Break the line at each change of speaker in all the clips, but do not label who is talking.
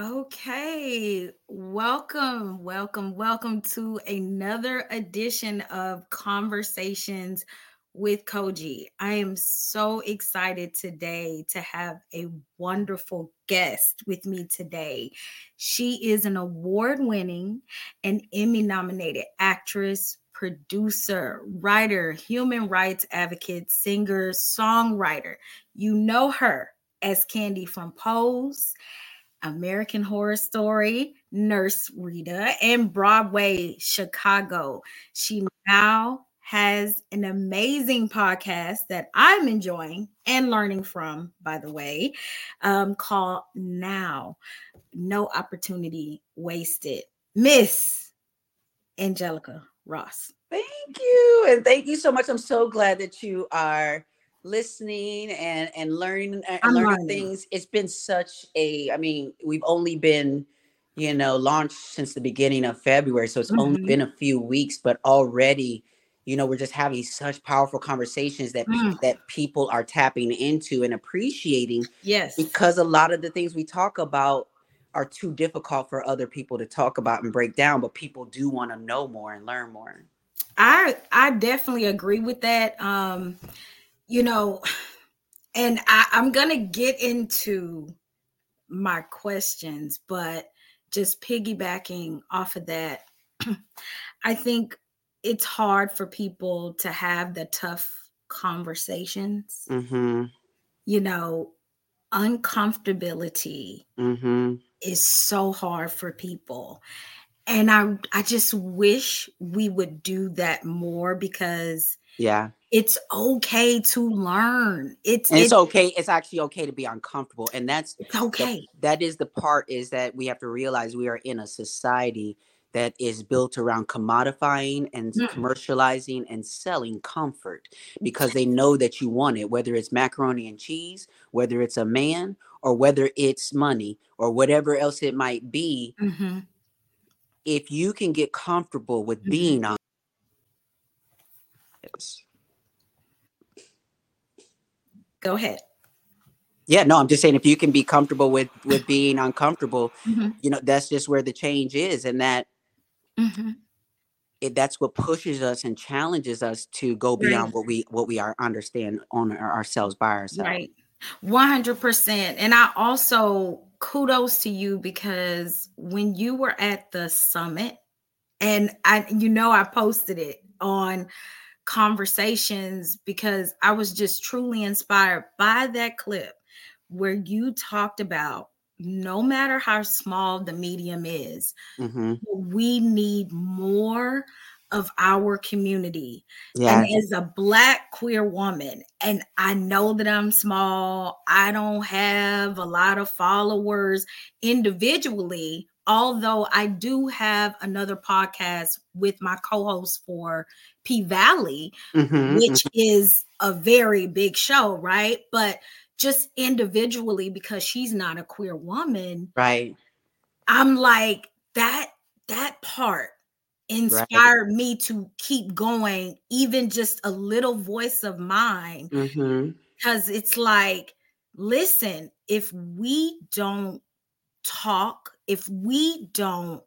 Okay, welcome, welcome, welcome to another edition of Conversations with Koji. I am so excited today to have a wonderful guest with me today. She is an award winning and Emmy nominated actress, producer, writer, human rights advocate, singer, songwriter. You know her as Candy from Pose. American Horror Story, Nurse Rita, and Broadway Chicago. She now has an amazing podcast that I'm enjoying and learning from, by the way, um, called Now No Opportunity Wasted. Miss Angelica Ross.
Thank you. And thank you so much. I'm so glad that you are listening and and learning and learning, learning things. It's been such a I mean, we've only been you know launched since the beginning of February, so it's mm-hmm. only been a few weeks, but already you know we're just having such powerful conversations that mm. that people are tapping into and appreciating
yes
because a lot of the things we talk about are too difficult for other people to talk about and break down but people do want to know more and learn more
i i definitely agree with that um you know and I, i'm gonna get into my questions but just piggybacking off of that i think it's hard for people to have the tough conversations.
Mm-hmm.
You know, uncomfortability mm-hmm. is so hard for people. And I I just wish we would do that more because
yeah.
It's okay to learn. It's
it's, it's okay. It's actually okay to be uncomfortable. And that's
it's okay.
The, that is the part is that we have to realize we are in a society that is built around commodifying and mm. commercializing and selling comfort because they know that you want it, whether it's macaroni and cheese, whether it's a man, or whether it's money, or whatever else it might be. Mm-hmm. If you can get comfortable with mm-hmm. being on
Go ahead.
Yeah, no, I'm just saying if you can be comfortable with with being uncomfortable, mm-hmm. you know, that's just where the change is, and that Mm-hmm. It, that's what pushes us and challenges us to go beyond right. what we what we are understand on our, ourselves by ourselves.
Right. 100%. And I also kudos to you because when you were at the summit and I you know I posted it on conversations because I was just truly inspired by that clip where you talked about no matter how small the medium is, mm-hmm. we need more of our community. Yeah. And as a black queer woman, and I know that I'm small, I don't have a lot of followers individually, although I do have another podcast with my co-host for P Valley, mm-hmm. which mm-hmm. is a very big show, right? But just individually because she's not a queer woman
right
i'm like that that part inspired right. me to keep going even just a little voice of mine mm-hmm. because it's like listen if we don't talk if we don't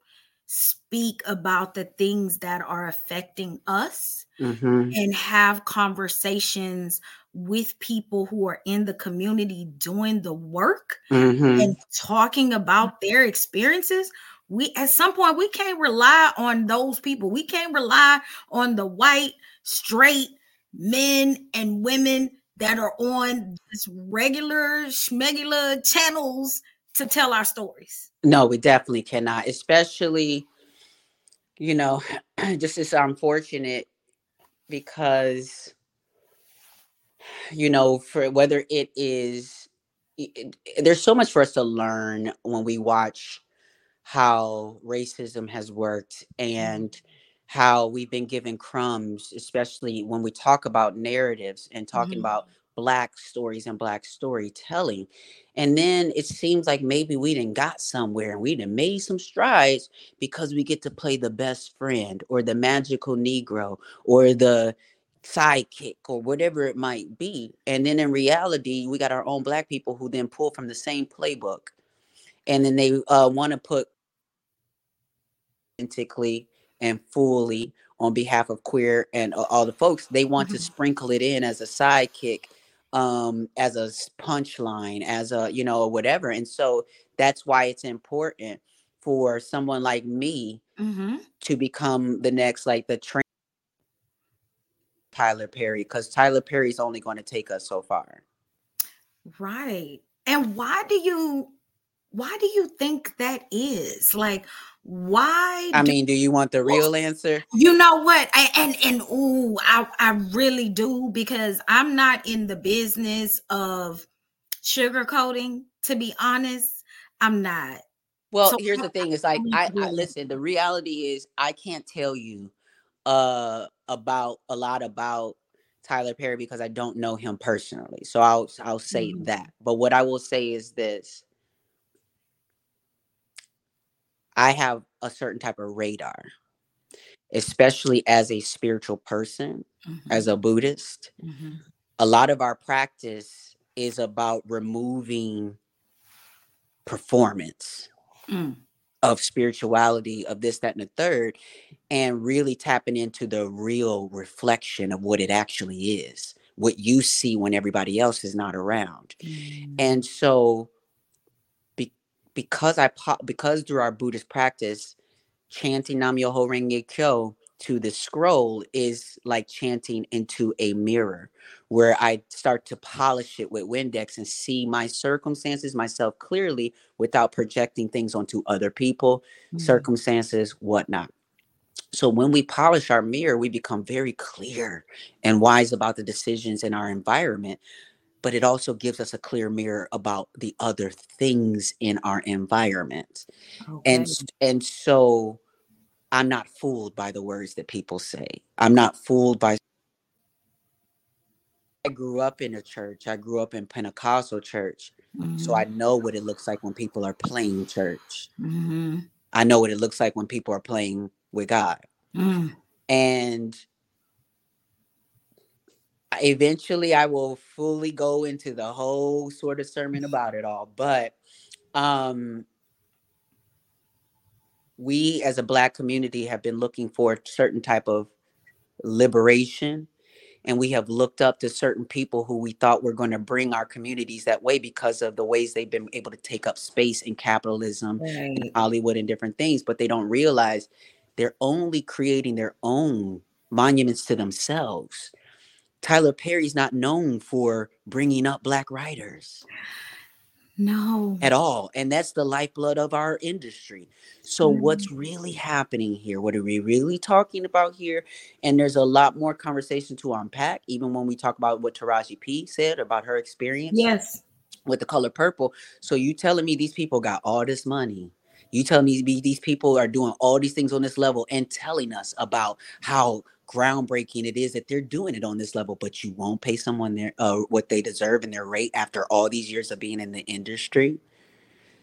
speak about the things that are affecting us mm-hmm. and have conversations with people who are in the community doing the work mm-hmm. and talking about their experiences we at some point we can't rely on those people we can't rely on the white straight men and women that are on this regular schmegular channels to tell our stories
no we definitely cannot especially you know just it's unfortunate because you know, for whether it is, it, there's so much for us to learn when we watch how racism has worked and how we've been given crumbs, especially when we talk about narratives and talking mm-hmm. about black stories and black storytelling. And then it seems like maybe we didn't got somewhere and we done made some strides because we get to play the best friend or the magical Negro or the sidekick or whatever it might be. And then in reality, we got our own black people who then pull from the same playbook. and then they uh, want to put authentically and fully on behalf of queer and all the folks they want mm-hmm. to sprinkle it in as a sidekick um as a punchline as a you know whatever and so that's why it's important for someone like me mm-hmm. to become the next like the train tyler perry because tyler perry's only going to take us so far
right and why do you why do you think that is like why
i do, mean do you want the real answer?
you know what? I, and and ooh I, I really do because i'm not in the business of sugarcoating to be honest. I'm not.
Well so here's the thing is like I, I listen the reality is i can't tell you uh about a lot about tyler perry because i don't know him personally. So i'll i'll say mm-hmm. that. But what i will say is this I have a certain type of radar, especially as a spiritual person, mm-hmm. as a Buddhist. Mm-hmm. A lot of our practice is about removing performance mm. of spirituality, of this, that, and the third, and really tapping into the real reflection of what it actually is, what you see when everybody else is not around. Mm. And so because I because through our Buddhist practice, chanting Nam Myoho Renge Kyo to the scroll is like chanting into a mirror where I start to polish it with Windex and see my circumstances, myself clearly without projecting things onto other people, mm-hmm. circumstances, whatnot. So when we polish our mirror, we become very clear and wise about the decisions in our environment but it also gives us a clear mirror about the other things in our environment. Okay. And and so I'm not fooled by the words that people say. I'm not fooled by I grew up in a church. I grew up in Pentecostal church. Mm-hmm. So I mm-hmm. know what it looks like when people are playing church. Mm-hmm. I know what it looks like when people are playing with God. Mm. And eventually I will fully go into the whole sort of sermon about it all. But um we as a black community have been looking for a certain type of liberation and we have looked up to certain people who we thought were going to bring our communities that way because of the ways they've been able to take up space in capitalism right. and hollywood and different things but they don't realize they're only creating their own monuments to themselves Tyler Perry's not known for bringing up black writers.
No.
At all. And that's the lifeblood of our industry. So, mm-hmm. what's really happening here? What are we really talking about here? And there's a lot more conversation to unpack, even when we talk about what Taraji P said about her experience.
Yes.
With the color purple. So, you telling me these people got all this money? You telling me these people are doing all these things on this level and telling us about how groundbreaking it is that they're doing it on this level, but you won't pay someone their uh, what they deserve and their rate after all these years of being in the industry.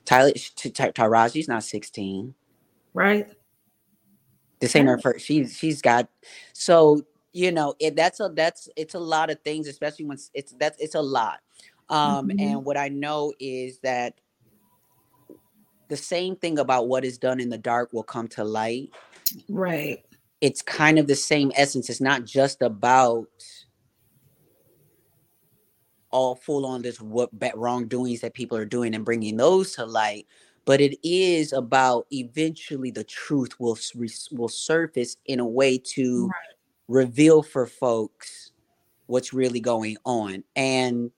Tyler Taraji's not 16.
Right.
This ain't her first. She's she's got so you know it, that's a that's it's a lot of things, especially when it's that's it's a lot. Um, mm-hmm. and what I know is that the same thing about what is done in the dark will come to light.
Right
it's kind of the same essence. It's not just about all full on this what wrongdoings that people are doing and bringing those to light, but it is about eventually the truth will will surface in a way to right. reveal for folks what's really going on and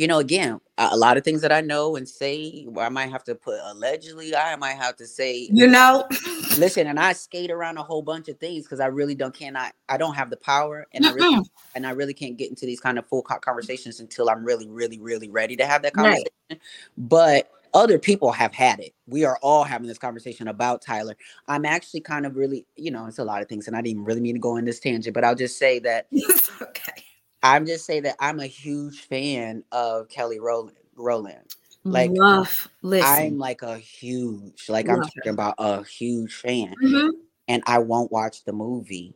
you know, again, a lot of things that I know and say, I might have to put allegedly, I might have to say,
you know,
listen, and I skate around a whole bunch of things because I really don't cannot, I don't have the power, and I really, and I really can't get into these kind of full conversations until I'm really, really, really ready to have that conversation. Right. But other people have had it. We are all having this conversation about Tyler. I'm actually kind of really, you know, it's a lot of things, and I didn't really mean to go in this tangent, but I'll just say that. okay I'm just say that I'm a huge fan of Kelly Rowland. Rowland.
Like love, listen.
I'm like a huge, like love I'm talking her. about a huge fan, mm-hmm. and I won't watch the movie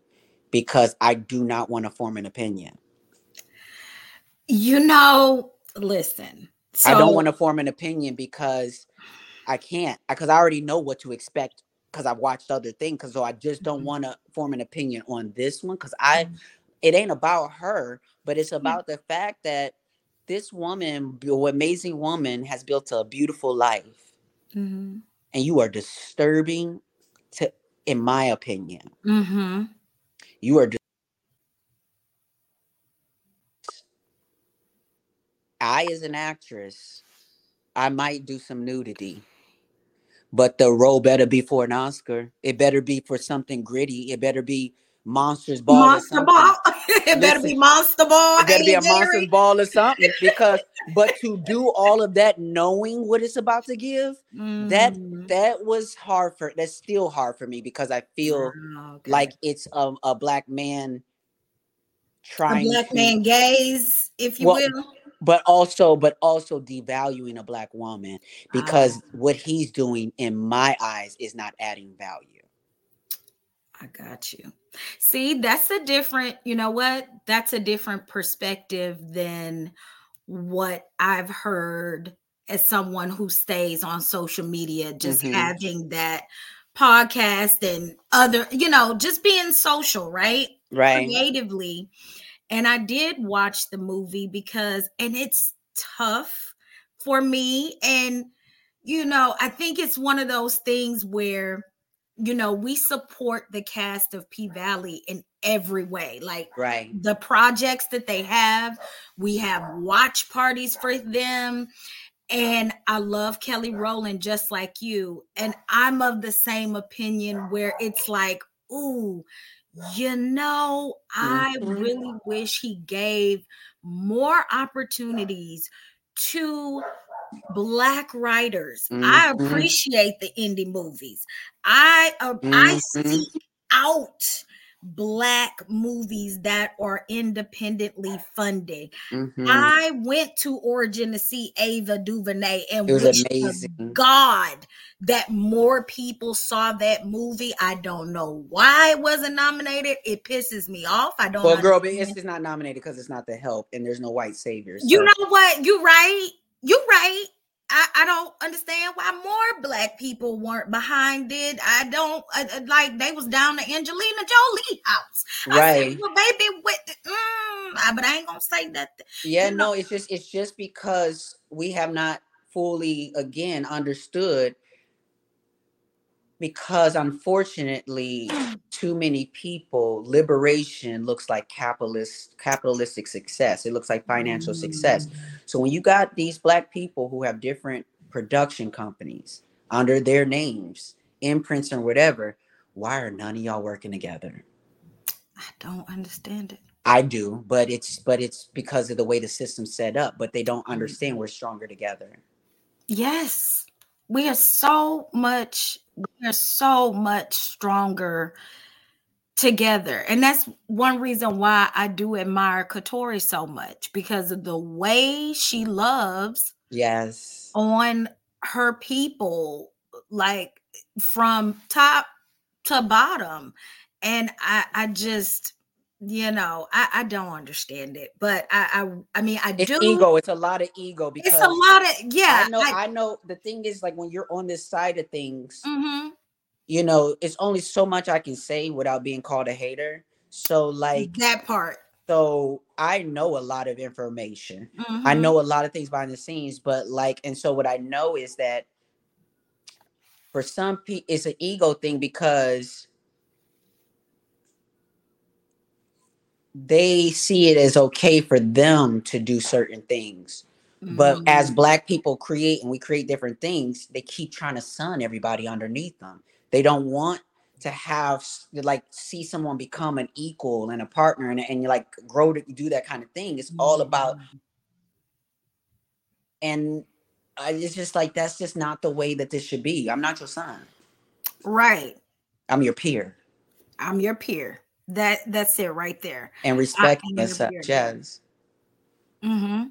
because I do not want to form an opinion.
You know, listen,
So, I don't want to form an opinion because I can't because I already know what to expect because I've watched other things. Cause so I just don't mm-hmm. want to form an opinion on this one because I mm-hmm. It ain't about her, but it's about the fact that this woman, amazing woman, has built a beautiful life. Mm-hmm. And you are disturbing to in my opinion. Mm-hmm. You are I as an actress, I might do some nudity but the role better be for an Oscar. It better be for something gritty. It better be Monsters Ball.
Monster Ball. it Listen, better be Monster Ball.
It better be a Monsters Ball or something. Because, but to do all of that, knowing what it's about to give, mm. that that was hard for. That's still hard for me because I feel oh, okay. like it's a, a black man trying.
A black to, man gaze, if you well, will
but also but also devaluing a black woman because ah. what he's doing in my eyes is not adding value
i got you see that's a different you know what that's a different perspective than what i've heard as someone who stays on social media just mm-hmm. having that podcast and other you know just being social right
right
creatively and I did watch the movie because, and it's tough for me. And, you know, I think it's one of those things where, you know, we support the cast of P Valley in every way. Like
right.
the projects that they have, we have watch parties for them. And I love Kelly Rowland just like you. And I'm of the same opinion where it's like, ooh, you know, I mm-hmm. really wish he gave more opportunities to black writers. Mm-hmm. I appreciate the indie movies. I uh, mm-hmm. I seek out black movies that are independently funded. Mm-hmm. I went to Origin to see Ava DuVernay and
it was amazing.
God that more people saw that movie. I don't know why it wasn't nominated. It pisses me off. I don't. Know.
Well, girl, but it's not nominated because it's not the help, and there's no white saviors.
So. You know what? You're right. You're right. I, I don't understand why more black people weren't behind it. I don't I, like they was down to Angelina Jolie house.
Right.
Said, well, baby, with mm, but I ain't gonna say that.
Yeah, you know? no, it's just it's just because we have not fully again understood because unfortunately too many people liberation looks like capitalist capitalistic success. It looks like financial mm. success so when you got these black people who have different production companies under their names imprints or whatever why are none of y'all working together?
I don't understand it.
I do but it's but it's because of the way the system's set up but they don't mm. understand we're stronger together.
Yes. We are so much we're so much stronger together. And that's one reason why I do admire Katori so much because of the way she loves
yes
on her people like from top to bottom. And I I just you know, I, I don't understand it, but I, I, I mean, I
it's
do.
ego. It's a lot of ego
because it's a lot of yeah.
I know. I, I know. The thing is, like when you're on this side of things, mm-hmm. you know, it's only so much I can say without being called a hater. So, like
that part.
So I know a lot of information. Mm-hmm. I know a lot of things behind the scenes, but like, and so what I know is that for some people, it's an ego thing because they see it as okay for them to do certain things. Mm-hmm. But as black people create and we create different things, they keep trying to sun everybody underneath them. They don't want to have like see someone become an equal and a partner and, and you like grow to do that kind of thing. It's all about and I, it's just like that's just not the way that this should be. I'm not your son.
Right.
I'm your peer.
I'm your peer. That that's it right there.
And respect as such as.
Mm-hmm.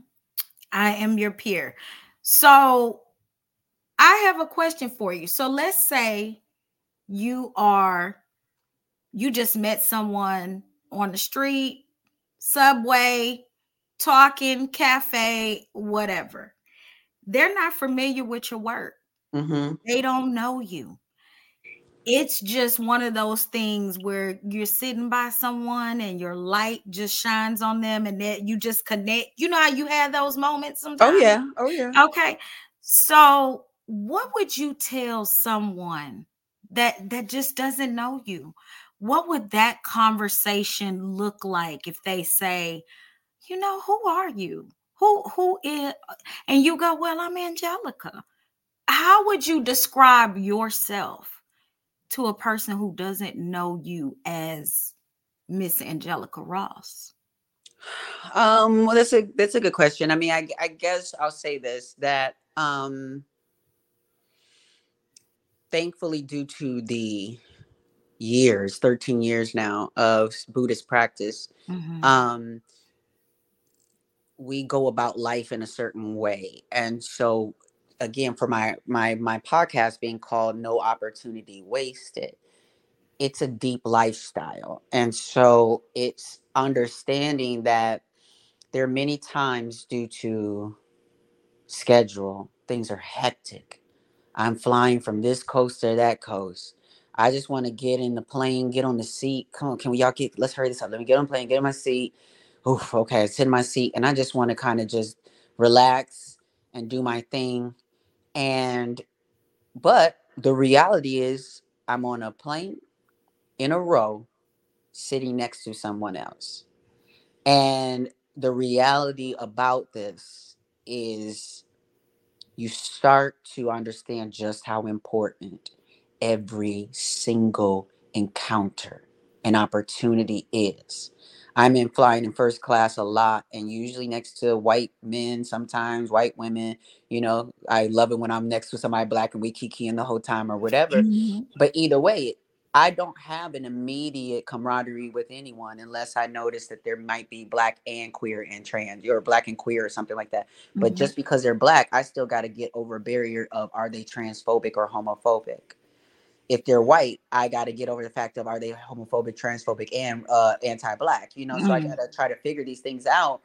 I am your peer. So I have a question for you. So let's say you are you just met someone on the street, subway, talking, cafe, whatever. they're not familiar with your work.
Mm-hmm.
They don't know you. It's just one of those things where you're sitting by someone and your light just shines on them and that you just connect. You know how you have those moments oh, sometimes?
Oh yeah. Oh yeah.
Okay. So, what would you tell someone that that just doesn't know you? What would that conversation look like if they say, "You know, who are you? Who who is?" And you go, "Well, I'm Angelica." How would you describe yourself to a person who doesn't know you as Miss Angelica Ross?
Um, well, that's a that's a good question. I mean, I I guess I'll say this that um thankfully due to the years 13 years now of buddhist practice
Mhm.
um we go about life in a certain way and so again for my my my podcast being called no opportunity wasted it's a deep lifestyle. And so it's understanding that there are many times due to schedule things are hectic. I'm flying from this coast to that coast. I just want to get in the plane get on the seat. Come on can we y'all get let's hurry this up. Let me get on the plane get in my seat. Oof, okay sit in my seat. And i just want to kind of just relax and do my thing and but the reality is i'm on a plane in a row sitting next to someone else and the reality about this is you start to understand just how important every single encounter and opportunity is. I'm in flying in first class a lot and usually next to white men, sometimes white women. You know, I love it when I'm next to somebody black and we kiki in the whole time or whatever.
Mhm.
But either way, I don't have an immediate camaraderie with anyone unless I notice that there might be black and queer and trans or black and queer or something like that. But
Mhm.
just because they're black, I still got to get over a barrier of are they transphobic or homophobic? If they're white, I got to get over the fact of are they homophobic, transphobic, and uh, anti-black? You know, so I
Mm.
got to try to figure these things out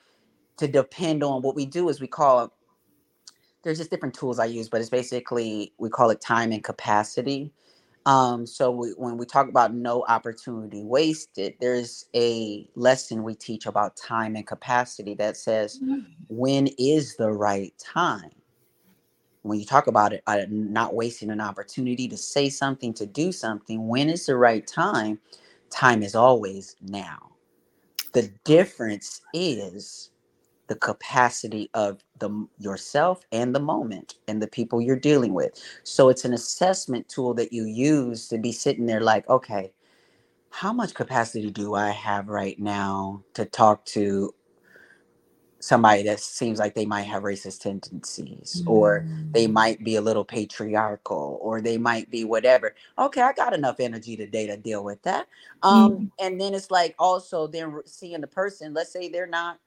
to depend on what we do. Is we call there's just different tools I use, but it's basically we call it time and capacity. Um, so we, when we talk about no opportunity wasted, there's a lesson we teach about time and capacity that says
Mm.
when is the right time. When you talk about it, uh, not wasting an opportunity to say something, to do something, when is the right time? Time is always now. The difference is the capacity of the yourself and the moment and the people you're dealing with. So it's an assessment tool that you use to be sitting there like, okay, how much capacity do I have right now to talk to somebody that seems like they might have racist tendencies or they
Mm.
might be a little patriarchal or they might be whatever okay i got enough energy today to deal with that um
Mm.
and then it's like also then seeing the person let's say they're not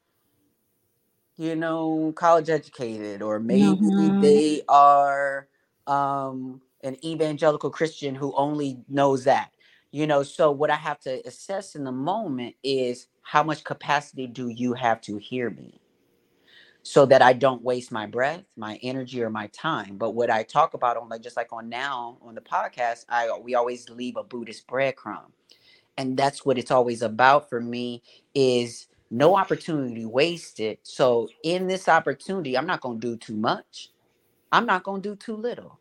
you know college educated or maybe
Mhm.
they are um an evangelical christian who only knows that you know so what i have to assess in the moment is how much capacity do you have to hear me so that I don't waste my breath, my energy, or my time. But what I talk about on like just like on now on the podcast, I we always leave a Buddhist breadcrumb. And that's what it's always about for me is no opportunity wasted. So in this opportunity, I'm not gonna do too much. I'm not gonna do too little.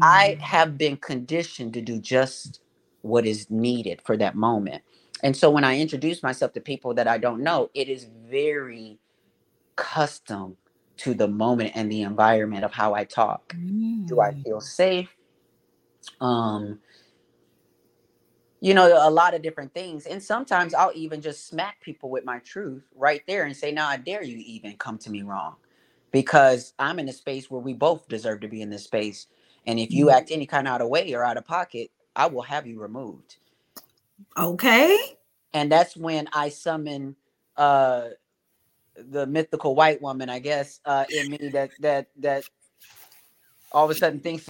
I
Mm.
have been conditioned to do just what is needed for that moment. And so when I introduce myself to people that I don't know, it is very custom to the moment and the environment of how I talk. Do I
Mm.
feel safe? Um, you know, a lot of different things. And sometimes I'll even just smack people with my truth right there and say, Now I dare you even come to me wrong. Because I'm in a space where we both deserve to be in this space. And if you
Mm.
act any kind of out of way or out of pocket, I will have you removed.
Okay.
And that's when I summon uh the mythical white woman, I guess, uh in me that that that all of a sudden thinks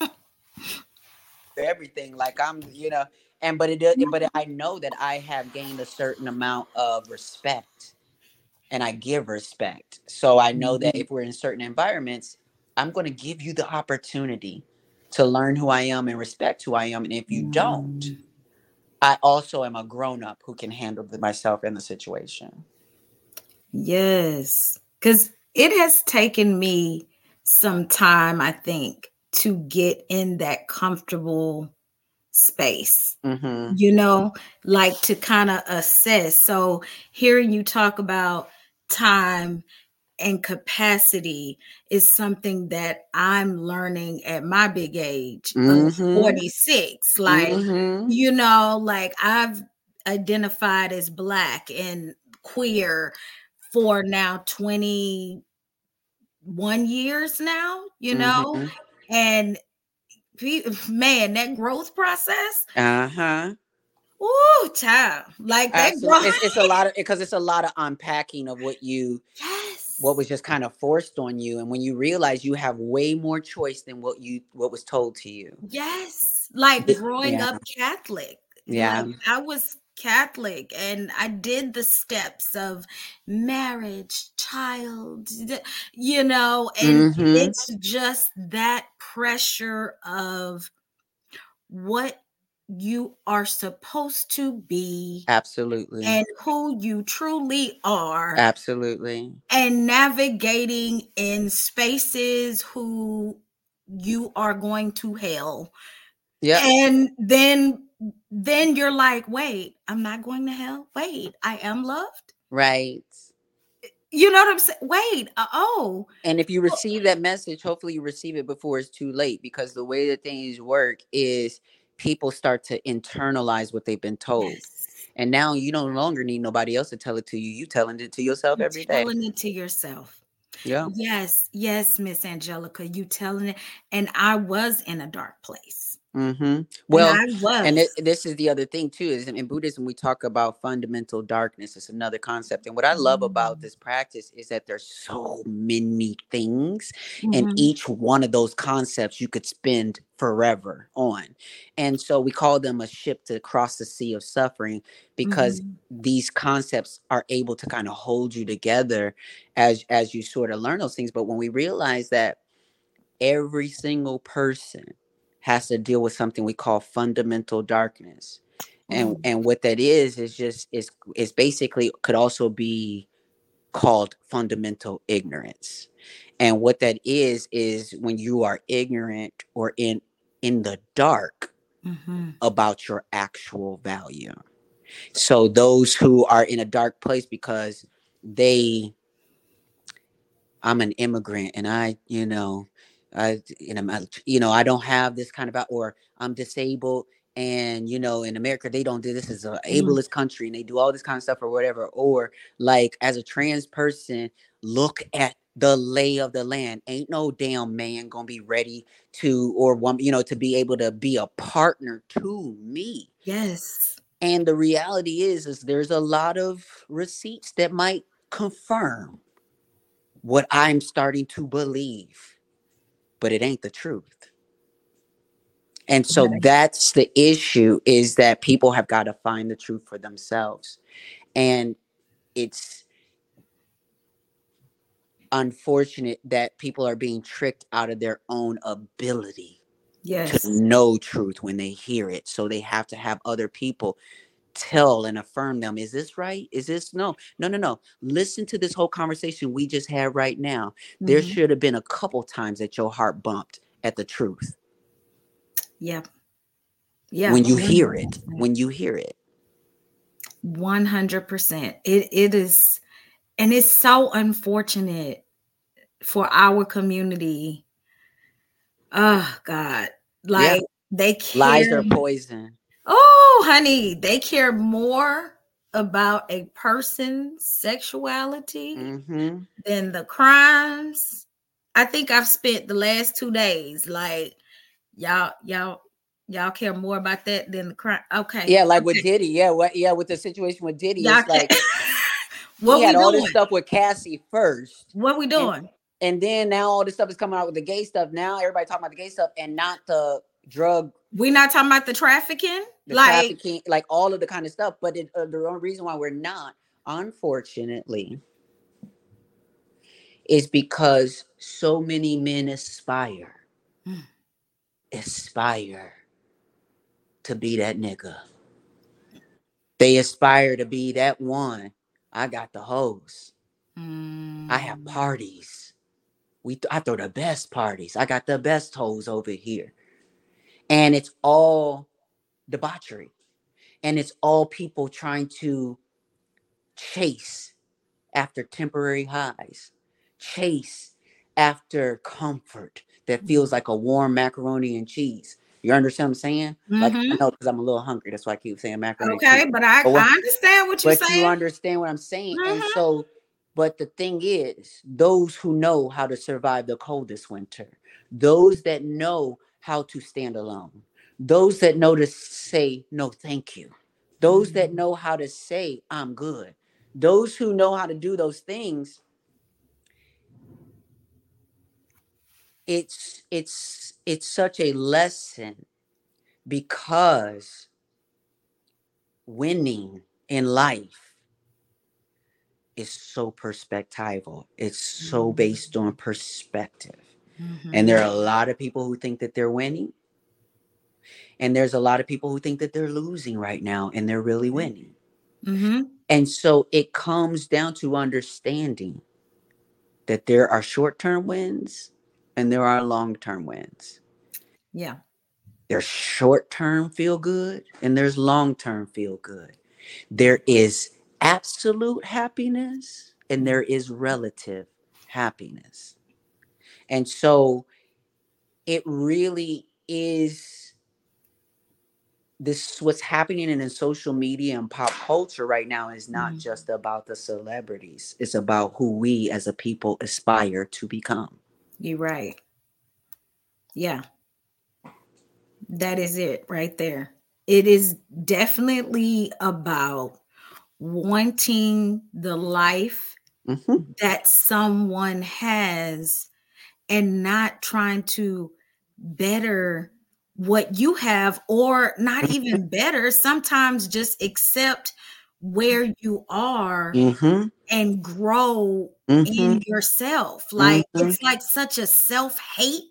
everything like i'm you know and but it does but i know that i have gained a certain amount of respect and I give respect. So I know that
Mhm.
if we're in certain environments, I'm going to give you the opportunity to learn who I am and respect who I am. And if you don't,
Mm.
I also am a grown up who can handle myself and the situation.
Yes. Because it has taken me some time, I think, to get in that comfortable space,
hmm
you know, like to kind of assess. So, hearing you talk about time and capacity is something that I'm learning at my big age of
Mhm.
46. Like,
Mhm.
you know, like I've identified as black and queer for now 21 years now, you know,
Mhm.
and man, that growth process,
Uh-huh.
ooh, child, like that growth.
It's, it's a lot of because it's a lot of unpacking of what you
yes.
what was just kind of forced on you. And when you realize you have way more choice than what you what was told to you.
Yes, like growing
yeah.
up Catholic.
Yeah.
Like I was Catholic and I did the steps of marriage, child, you know, and
Mhm.
it's just that pressure of what you are supposed to be
Absolutely.
and who you truly are
Absolutely.
and navigating in spaces who you are going to hell
Yeah.
and then then you're like wait i'm not going to hell wait i am loved
Right.
you know what i'm saying wait uh, oh
And if you receive that message, hopefully you receive it before it's too late because the way that things work is people start to internalize what they've been told.
yes
And now you no longer need nobody else to tell it to you. You telling it to yourself
You're
every day.
telling it to yourself
Yeah.
yes yes miss angelica you telling it and i was in a dark place
Mm-hmm. Well,
and
and it, this is the other thing too is in buddhism we talk about fundamental darkness it's another concept and what i love about
Mm.
this practice is that there's so many things and
Mhm.
each one of those concepts you could spend forever on and so we call them a ship to cross the sea of suffering because
Mhm.
these concepts are able to kind of hold you together as as you sort of learn those things but when we realize that every single person has to deal with something we call fundamental darkness and
Mm.
and what that is is just is is basically could also be called fundamental ignorance and what that is is when you are ignorant or in in the dark
Mhm.
about your actual value so those who are in a dark place because they i'm an immigrant and i you know i you know my- you know i don't have this kind of or i'm disabled and you know in america they don't do this is a
Mm.
ableist country and they do all this kind of stuff or whatever or like as a trans person look at the lay of the land ain't no damn man gonna be ready to or one you know to be able to be a partner to me.
Yes.
And the reality is is there's a lot of receipts that might confirm what i'm starting to believe but it ain't the truth and so
Right.
that's the issue is that people have got to find the truth for themselves and it's unfortunate that people are being tricked out of their own ability
yes
to know truth when they hear it. So they have to have other people tell and affirm them is this right? Is this no? No no no. Listen to this whole conversation we just had right now. There
Mhm.
should have been a couple times that your heart bumped at the truth.
Yeah yeah
when you hear it when you hear it.
100% it it is and it's so unfortunate for our community. Oh god. Like they
lies are poison.
Oh honey they care more about a person's sexuality
hmm
than the crimes. I think i've spent the last two days like y'all y'all y'all care more about that than the crime. Okay
yeah like with
okay.
diddy. Yeah what yeah with the situation with diddy
Y'all
it's like
what
he
we
had all this stuff with cassie first.
What we doing?
and then now all this stuff is coming out with the gay stuff. Now everybody talking about the gay stuff and not the drug
we not talking about the trafficking
the
like
trafficking, like all of the kind of stuff. But it, uh, the only reason why we're not, unfortunately, is because so many men aspire,
Mm.
aspire to be that nigga. They aspire to be that one. I got the hose. I have
Mm.
parties. We th- I throw the best parties. I got the best hoes over here. And it's all debauchery. And it's all people trying to chase after temporary highs, chase after comfort that feels like a warm macaroni and cheese. You understand what I'm saying? Like I
Mhm.
know because I'm a little hungry. That's why I keep saying macaroni.
Okay, but I,
But what-
I understand what you're
but
saying.
you understand what I'm saying. And
Mhm.
so, but the thing is, those who know how to survive the coldest winter, those that know how to stand alone, those that know to say no, thank you, those that
Mhm.
know how to say I'm good, those who know how to do those things. It's it's it's such a lesson because winning in life is so perspectival. It's so based on perspective. And there are a lot of people who think that they're winning. And there's a lot of people who think that they're losing right now and they're really winning.
hmm
And so it comes down to understanding that there are short term wins and there are long term wins.
Yeah.
There's short term feel good and there's long term feel good. There is absolute happiness and there is relative happiness. And so it really is this what's happening in, in social media and pop culture right now is not
Mhm.
just about the celebrities. It's about who we as a people aspire to become.
You're right. Yeah. That is it right there. It is definitely about wanting the life
Mhm.
that someone has and not trying to better what you have or not even better sometimes just accept where you are
Mhm.
and grow
Mhm.
in yourself like
Mhm.
it's like such a self-hate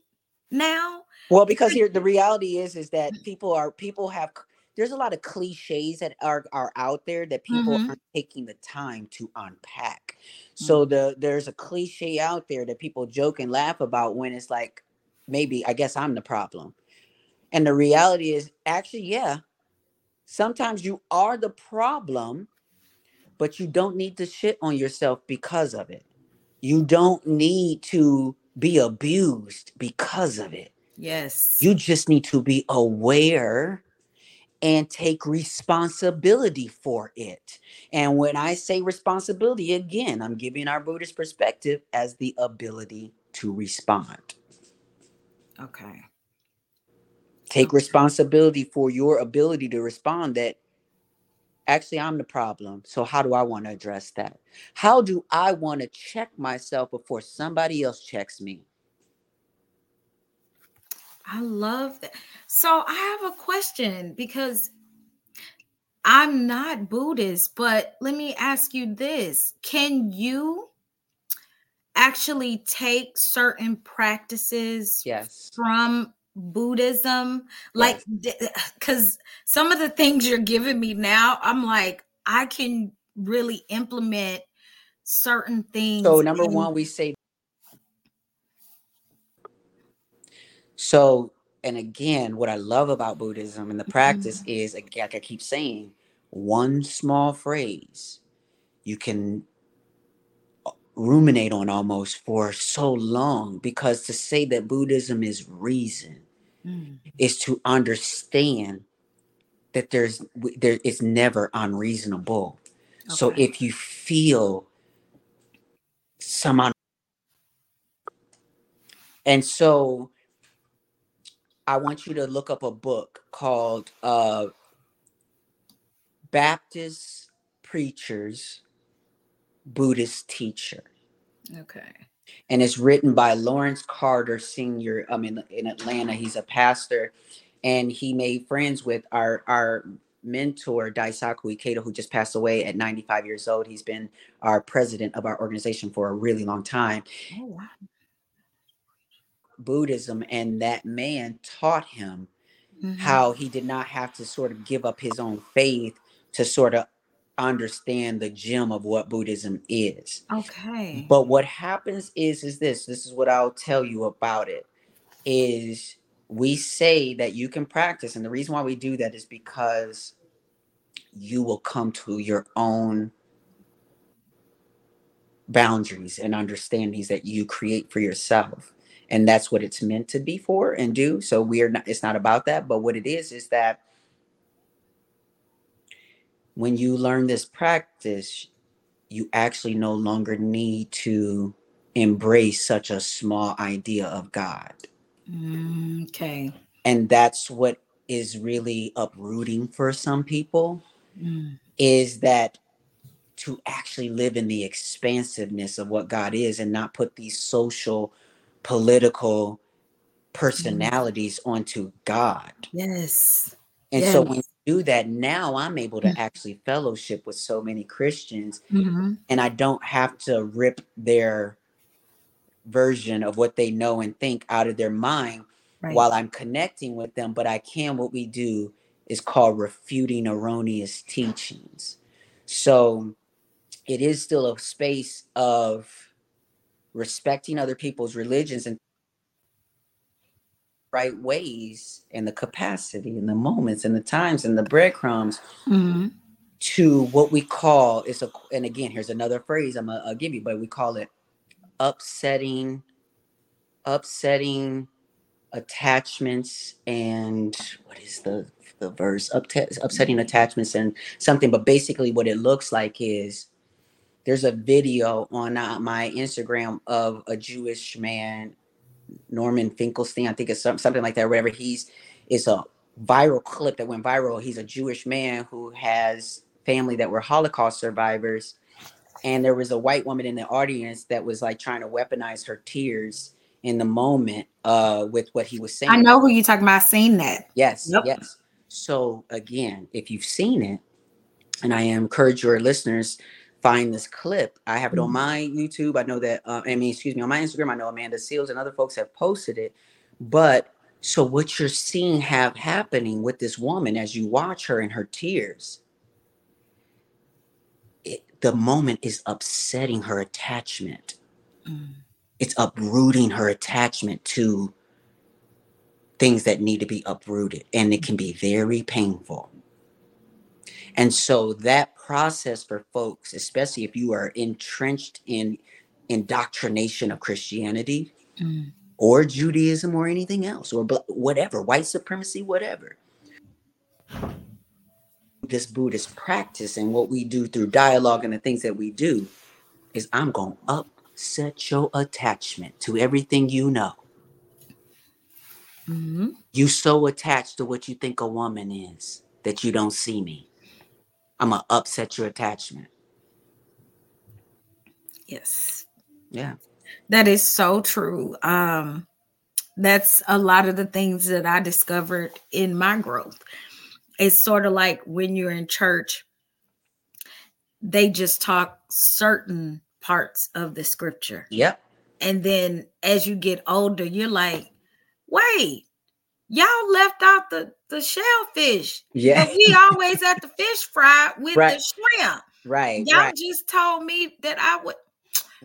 now
Well, because here the reality is is that people are people have there's a lot of cliches that are are out there that people
Mhm.
aren't taking the time to unpack. So the there's a cliche out there that people joke and laugh about when it's like maybe I guess I'm the problem. And the reality is actually yeah. Sometimes you are the problem, but you don't need to shit on yourself because of it. You don't need to be abused because of it.
yes
You just need to be aware and take responsibility for it. And when I say responsibility, again, I'm giving our Buddhist perspective as the ability to respond.
okay
Take
Okay.
responsibility for your ability to respond that actually I'm the problem. So, how do I want to address that? How do I want to check myself before somebody else checks me?
I love that so i have a question because i'm not buddhist but let me ask you this can you actually take certain practices
Yes.
from Buddhism? Like, because some of the things you're giving me now, I'm like, I can really implement certain things.
So number
in-
one, we say. So, and again, what I love about Buddhism and the practice is, like I keep saying, one small phrase you can uh, ruminate on almost for so long because to say that Buddhism is reason
Mm,
is to understand that there's there it's never unreasonable. So if you feel some un- and so I want you to look up a book called uh Baptist Preachers Buddhist Teacher.
okay.
and it's written by Lawrence Carter Sr. I mean, in Atlanta, he's a pastor, and he made friends with our our mentor, Daisaku Ikeda, who just passed away at 95 years old, he's been our president of our organization for a really long time. Oh, wow. Buddhism, and that man taught him mm-hmm. how he did not have to sort of give up his own faith to sort of understand the gem of what Buddhism is.
Okay.
But what happens is is this, this is what I'll tell you about it is we say that you can practice and the reason why we do that is because you will come to your own boundaries and understandings that you create for yourself and that's what it's meant to be for and do so we're not it's not about that but what it is is that when you learn this practice you actually no longer need to embrace such a small idea of god
mm, okay
and that's what is really uprooting for some people mm. is that to actually live in the expansiveness of what God is and not put these social political mm-hmm. personalities mm. onto God.
Yes.
And yes. so when you do that, now I'm able to mm. actually fellowship with so many Christians mm-hmm. and I don't have to rip their version of what they know and think out of their mind right. while I'm connecting with them. But I can, what we do is called refuting erroneous teachings. So it is still a space of respecting other people's religions and right ways and the capacity and the moments and the times and the breadcrumbs mm-hmm. to what we call is a and again here's another phrase i'm gonna give you but we call it upsetting upsetting attachments and what is the the verse Up, upsetting attachments and something but basically what it looks like is there's a video on uh, my Instagram of a Jewish man, Norman Finkelstein. I think it's something like that. whatever he's, it's a viral clip that went viral. He's a Jewish man who has family that were Holocaust survivors, and there was a white woman in the audience that was like trying to weaponize her tears in the moment uh, with what he was saying.
I know who you're talking about. I've seen that.
Yes, yep. yes. So again, if you've seen it, and I encourage your listeners find this clip. I have it on mm-hmm. my YouTube. I know that, uh, I mean, excuse me, on my Instagram. I know Amanda Seales and other folks have posted it. But so what you're seeing have happening with this woman as you watch her in her tears, it, the moment is upsetting her attachment. Mm. It's uprooting her attachment to things that need to be uprooted, and it can be very painful. And so that process for folks, especially if you are entrenched in indoctrination of Christianity mm. or Judaism or anything else or whatever, white supremacy, whatever. This Buddhist practice and what we do through dialogue and the things that we do is I'm going to upset your attachment to everything you know. Mm-hmm. You so attached to what you think a woman is that you don't see me. I'm gonna upset your attachment.
Yes.
Yeah.
That is so true. Um, that's a lot of the things that I discovered in my growth. It's sort of like when you're in church, they just talk certain parts of the scripture.
Yep.
And then as you get older, you're like, wait, y'all left out the the shellfish.
Yeah,
we always at the fish fry with right. the shrimp.
Right.
Y'all
right.
just told me that I would.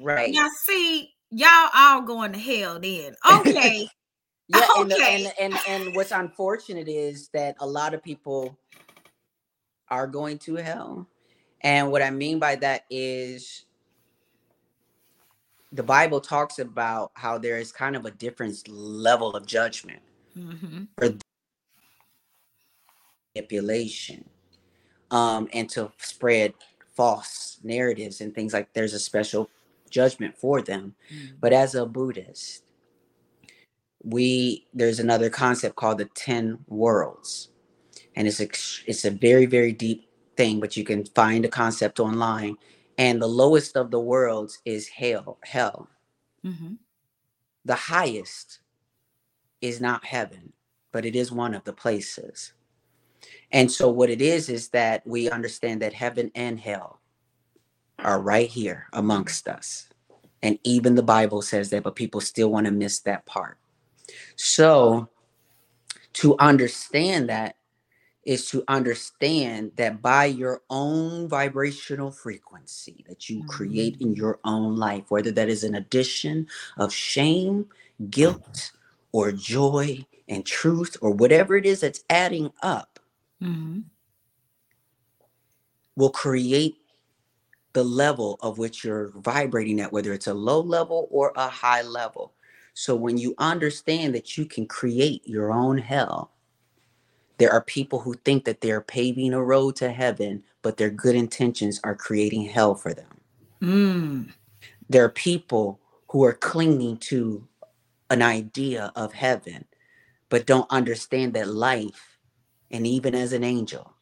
Right.
Now see, y'all all going to hell then. Okay.
yeah, okay. And, the, and and and what's unfortunate is that a lot of people are going to hell. And what I mean by that is the Bible talks about how there is kind of a different level of judgment mm-hmm. for manipulation um, and to spread false narratives and things like there's a special judgment for them mm-hmm. but as a buddhist we there's another concept called the 10 worlds and it's a, it's a very very deep thing but you can find a concept online and the lowest of the worlds is hell hell mm-hmm. the highest is not heaven, but it is one of the places. And so what it is is that we understand that heaven and hell are right here amongst us. And even the Bible says that, but people still want to miss that part. So to understand that is to understand that by your own vibrational frequency that you mm-hmm. create in your own life, whether that is an addition of shame, guilt, or joy and truth, or whatever it is that's adding up, mm-hmm. will create the level of which you're vibrating at, whether it's a low level or a high level. So when you understand that you can create your own hell, there are people who think that they're paving a road to heaven, but their good intentions are creating hell for them. Mm. There are people who are clinging to an idea of heaven, but don't understand that life, and even as an angel,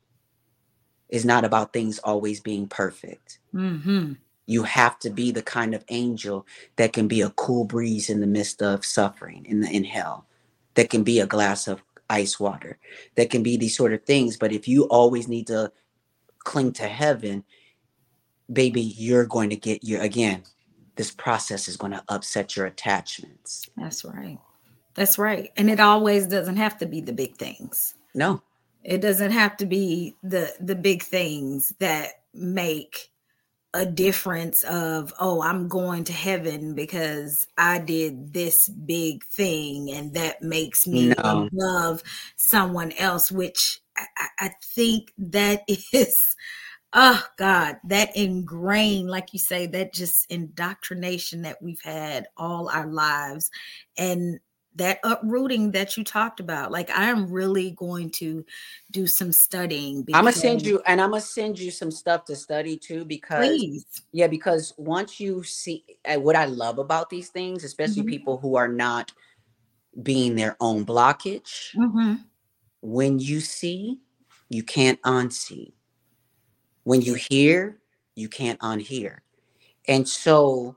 is not about things always being perfect. Mm-hmm. You have to be the kind of angel that can be a cool breeze in the midst of suffering in the in hell, that can be a glass of ice water, that can be these sort of things. But if you always need to cling to heaven, baby, you're going to get you again. This process is going to upset your attachments.
That's right. That's right. And it always doesn't have to be the big things.
No.
It doesn't have to be the the big things that make a difference of oh i'm going to heaven because i did this big thing and that makes me no. love someone else which I, I, think that is oh god that ingrained like you say that just indoctrination that we've had all our lives and that uprooting that you talked about. Like I am really going to do some studying.
I'm gonna send you, and I'm gonna send you some stuff to study too, because please. yeah, because once you see uh, what I love about these things, especially mm-hmm. people who are not being their own blockage, mm-hmm. when you see, you can't unsee. When you hear, you can't unhear. And so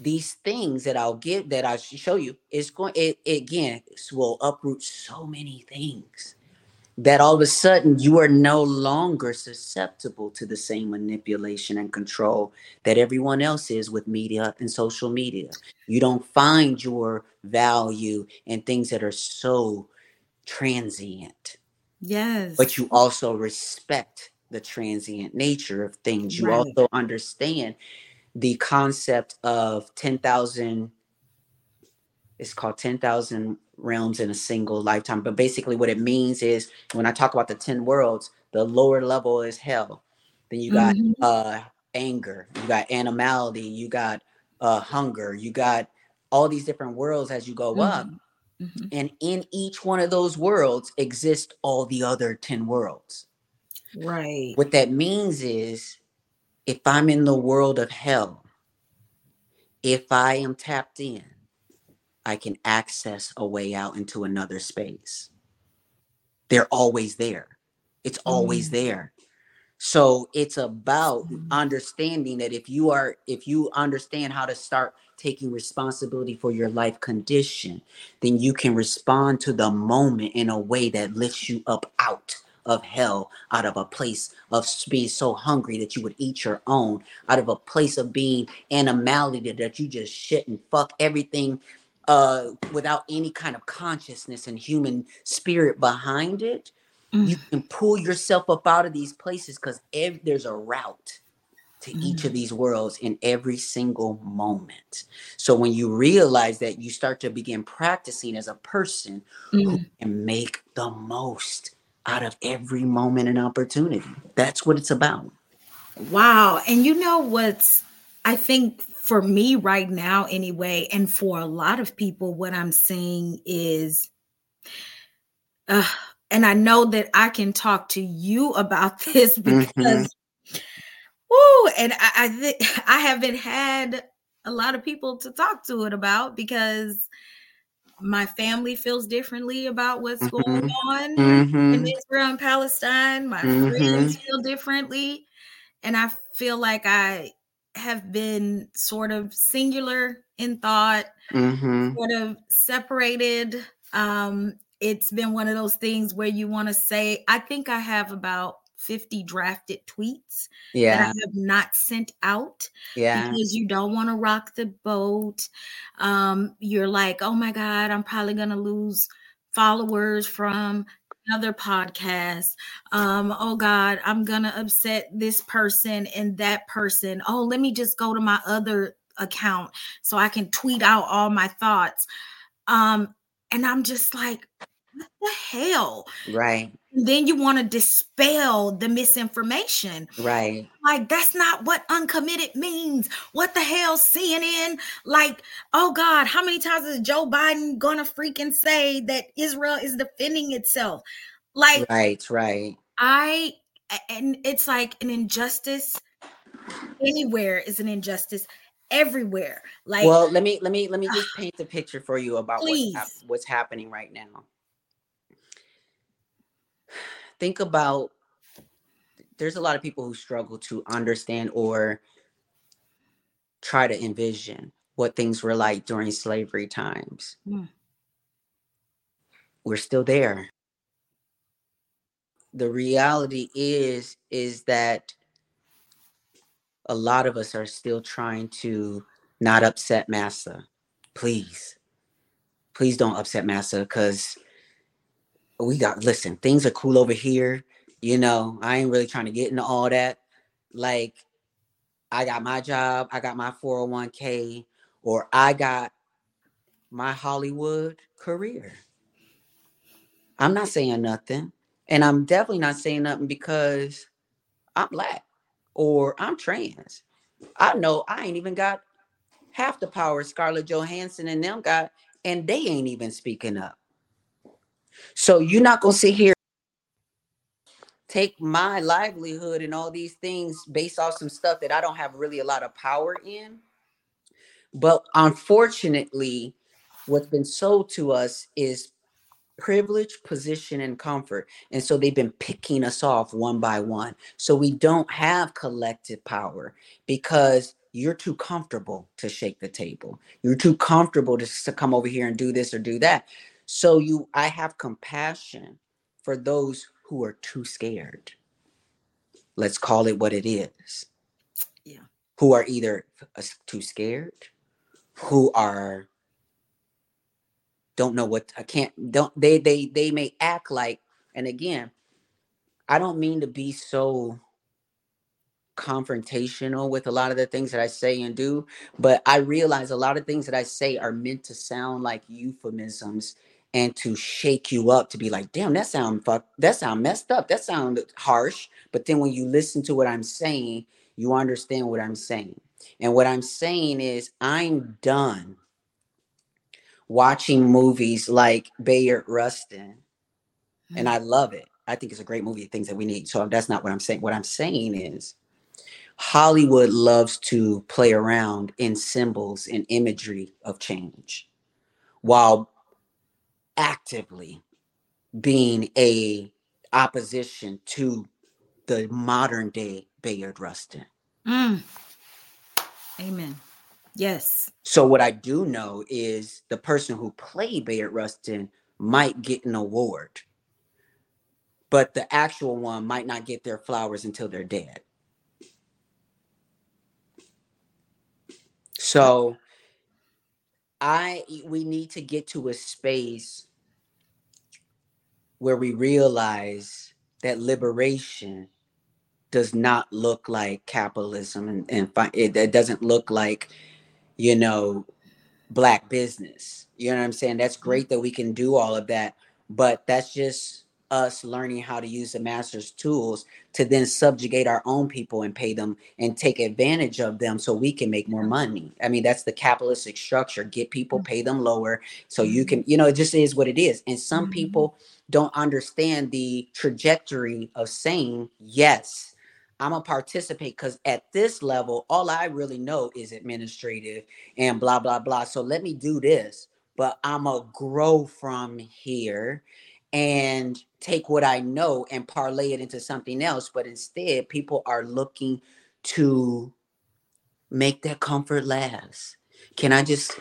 these things that I'll give that I show you is going it, it again will uproot so many things that all of a sudden you are no longer susceptible to the same manipulation and control that everyone else is with media and social media. You don't find your value in things that are so transient.
Yes.
But you also respect the transient nature of things. You right. also understand the concept of 10,000 it's called 10,000 realms in a single lifetime but basically what it means is when i talk about the 10 worlds the lower level is hell then you got mm-hmm. uh anger you got animality you got uh hunger you got all these different worlds as you go mm-hmm. up mm-hmm. and in each one of those worlds exist all the other 10 worlds
right
what that means is if I'm in the world of hell, if I am tapped in, I can access a way out into another space. They're always there. It's always mm. there. So it's about mm. understanding that if you are, if you understand how to start taking responsibility for your life condition, then you can respond to the moment in a way that lifts you up out of hell, out of a place of being so hungry that you would eat your own, out of a place of being animality that you just shit and fuck everything uh, without any kind of consciousness and human spirit behind it. Mm. You can pull yourself up out of these places because there's a route to mm. each of mm. these worlds in every single moment. So when you realize that, you start to begin practicing as a person mm. who can make the most out of every moment and opportunity. That's what it's about.
Wow. And you know what's, I think for me right now, anyway, and for a lot of people, what I'm seeing is, uh, and I know that I can talk to you about this because, mm-hmm. whoo, and I, I, th- I haven't had a lot of people to talk to it about because my family feels differently about what's mm-hmm. going on mm-hmm. in Israel and Palestine. My mm-hmm. friends feel differently. And I feel like I have been sort of singular in thought, mm-hmm. sort of separated. Um, it's been one of those things where you want to say, I think I have about 50 drafted tweets
yeah.
that I have not sent out
yeah.
because you don't want to rock the boat. Um, you're like, oh my God, I'm probably going to lose followers from another podcast. Um, oh God, I'm going to upset this person and that person. Oh, let me just go to my other account so I can tweet out all my thoughts. Um, and I'm just like, what the hell?
Right.
And then you want to dispel the misinformation.
Right.
Like, that's not what uncommitted means. What the hell, CNN? Like, oh God, how many times is Joe Biden gonna freaking say that Israel is defending itself? Like,
right, right.
I, and it's like an injustice anywhere is an injustice everywhere. Like,
well, let me let me let me just paint the picture for you about what's, what's happening right now. Think about there's a lot of people who struggle to understand or try to envision what things were like during slavery times.
Mm.
We're still there. The reality is is that a lot of us are still trying to not upset massa. Please. Please don't upset massa because we got listen, things are cool over here. You know, I ain't really trying to get into all that. Like, I got my job, I got my 401k, or I got my Hollywood career. I'm not saying nothing. And I'm definitely not saying nothing because I'm black or I'm trans. I know I ain't even got half the power Scarlett Johansson and them got, and they ain't even speaking up. So you're not gonna sit here take my livelihood and all these things based off some stuff that I don't have really a lot of power in. But unfortunately, what's been sold to us is privilege, position, and comfort. And so they've been picking us off one by one. So we don't have collective power because you're too comfortable to shake the table. You're too comfortable to, to come over here and do this or do that. So you I have compassion for those who are too scared. Let's call it what it is.
Yeah.
Who are either too scared, who are don't know what I can't don't they they they may act like and again I don't mean to be so confrontational with a lot of the things that I say and do but I realize a lot of things that I say are meant to sound like euphemisms and to shake you up to be like damn that sound fuck that sound messed up that sound harsh but then when you listen to what I'm saying you understand what I'm saying and what I'm saying is I'm done watching movies like Bayard Rustin, mm-hmm. and I love it. I think it's a great movie, things that we need. So that's not what I'm saying. What I'm saying is Hollywood loves to play around in symbols and imagery of change while actively being a opposition to the modern day Bayard Rustin.
Mm. Amen. Yes.
So what I do know is the person who played Bayard Rustin might get an award, but the actual one might not get their flowers until they're dead. So I we need to get to a space where we realize that liberation does not look like capitalism and, and it, it doesn't look like you know, black business. You know what I'm saying? That's mm-hmm. great that we can do all of that, but that's just us learning how to use the master's tools to then subjugate our own people and pay them and take advantage of them so we can make more money. I mean, that's the capitalistic structure. Get people, pay them lower so you mm-hmm. can, you know, it just is what it is. And some mm-hmm. people don't understand the trajectory of saying, yes, I'm gonna participate because at this level, all I really know is administrative and blah blah blah. So let me do this, but I'm gonna grow from here and take what I know and parlay it into something else. But instead, people are looking to make that comfort last. Can I just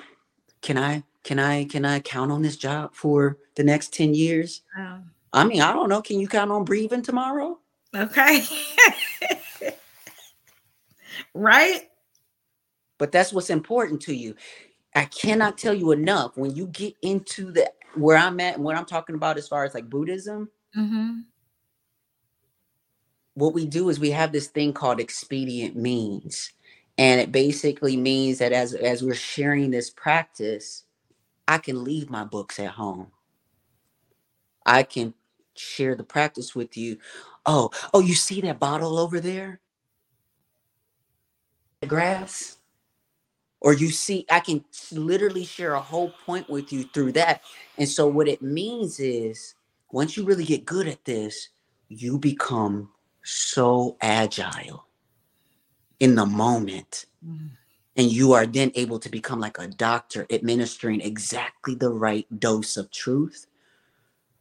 can I can I can I count on this job for the next 10 years?
Um,
I mean, I don't know. Can you count on breathing tomorrow?
okay. right?
But that's what's important to you. I cannot tell you enough when you get into the where I'm at and what I'm talking about as far as like Buddhism,
Mm-hmm.
what we do is we have this thing called expedient means. And it basically means that as as we're sharing this practice, I can leave my books at home. I can share the practice with you. Oh, oh, you see that bottle over there? The grass? Or you see, I can literally share a whole point with you through that. And so what it means is once you really get good at this, you become so agile in the moment.
Mm-hmm.
And you are then able to become like a doctor, administering exactly the right dose of truth,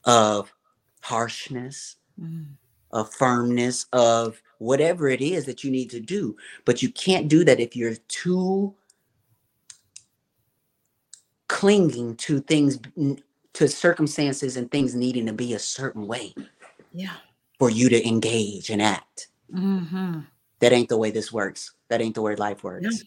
of harshness,
Mm-hmm.
of firmness, of whatever it is that you need to do. But you can't do that if you're too clinging to things, to circumstances and things needing to be a certain way
Yeah.
for you to engage and act.
Mm-hmm.
That ain't the way this works. That ain't the way life works.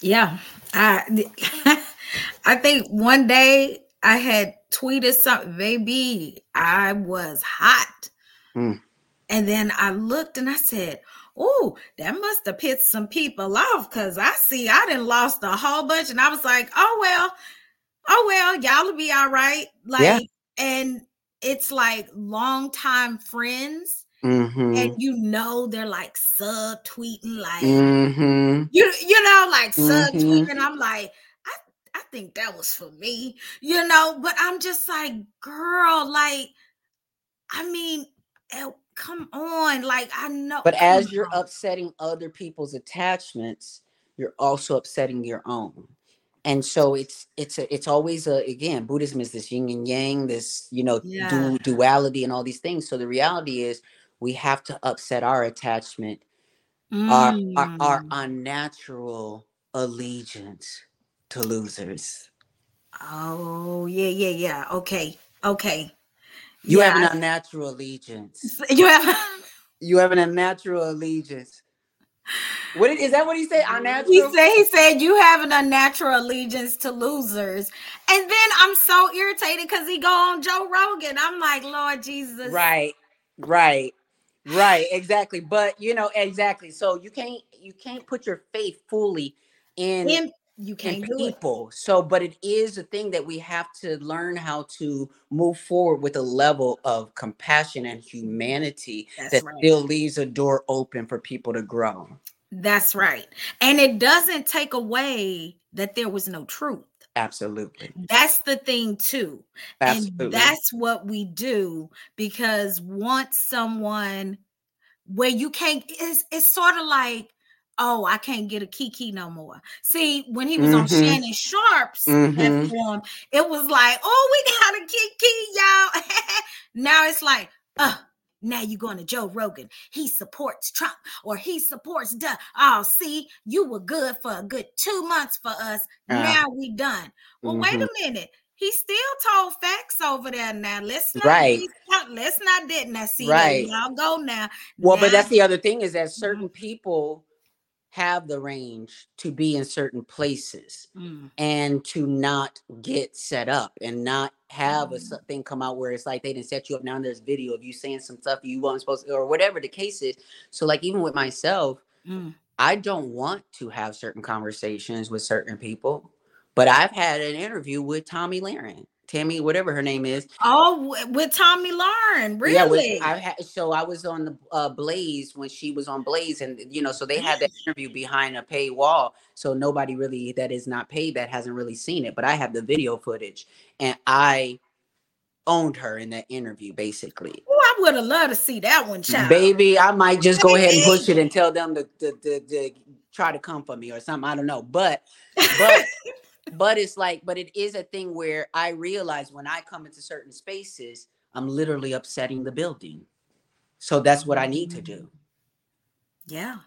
Yeah. I I think one day I had tweeted something, baby, I was hot.
Mm.
And then I looked and I said, Oh, that must have pissed some people off because I see I didn't lost a whole bunch. And I was like, oh well, oh well, y'all will be all right. Like,
Yeah.
and it's like longtime friends,
Mm-hmm.
and you know they're like sub tweeting, like
Mm-hmm.
you you know, like
Mhm.
subtweeting. I'm like, I I think that was for me, you know, but I'm just like, girl, like, I mean, eh, come on, like I know.
But as you're upsetting other people's attachments, you're also upsetting your own. And so it's it's a, it's always a again Buddhism is this yin and yang, this you know
Yeah.
du- duality and all these things. So the reality is we have to upset our attachment, our, our our
Mm.
unnatural allegiance to losers.
Oh yeah, yeah, yeah. Okay, okay.
You
yeah,
have an unnatural allegiance.
you have.
You have an unnatural allegiance. What is, is that? What he said? Unnatural.
He said he said you have an unnatural allegiance to losers. And then I'm so irritated because he go on Joe Rogan. I'm like, Lord Jesus.
right right right exactly but you know exactly so you can't you can't put your faith fully in,
Him, you can't do it.
people so but it is a thing that we have to learn how to move forward with a level of compassion and humanity
That's
that
right.
still leaves a door open for people to grow
That's right. And it doesn't take away that there was no truth.
absolutely
That's the thing too.
absolutely
And that's what we do because once someone where you can't it's it's sort of like oh I can't get a Kiki no more. See, when he was on
Mhm.
Shannon Sharpe's
Mhm.
platform, it was like, oh, we got a Kiki, y'all. now it's like, uh now you're going to Joe Rogan. He supports Trump or he supports duh. Oh, see, you were good for a good two months for us.
Uh,
now we done. Well, wait
mhm.
a minute. He still told facts over there now. Let's not
Right.
let's not did not see
Right.
Y'all go now.
well but that's the other thing is that certain people have the range to be in certain places
Mm,
and to not get set up and not have a
Mhm.
thing come out where it's like they didn't set you up. Now there's video of you saying some stuff you weren't supposed to, or whatever the case is. So, like, even with myself,
mm.
I don't want to have certain conversations with certain people, but I've had an interview with Tomi Lahren, Tammy, whatever her name is.
Oh, with Tomi Lahren, really?
Yeah, with, I had so I was on the uh, Blaze when she was on Blaze, and you know, so they had that interview behind a paywall, so nobody really that is not paid that hasn't really seen it. But I have the video footage, and I owned her in that interview, basically.
oh, I would have loved to see that one, child.
Baby, I might just go ahead and push it and tell them to, to, to, to try to come for me or something. I don't know, but but but it's like, but it is a thing where I realize when I come into certain spaces, I'm literally upsetting the building. So that's what I need to do.
Yeah.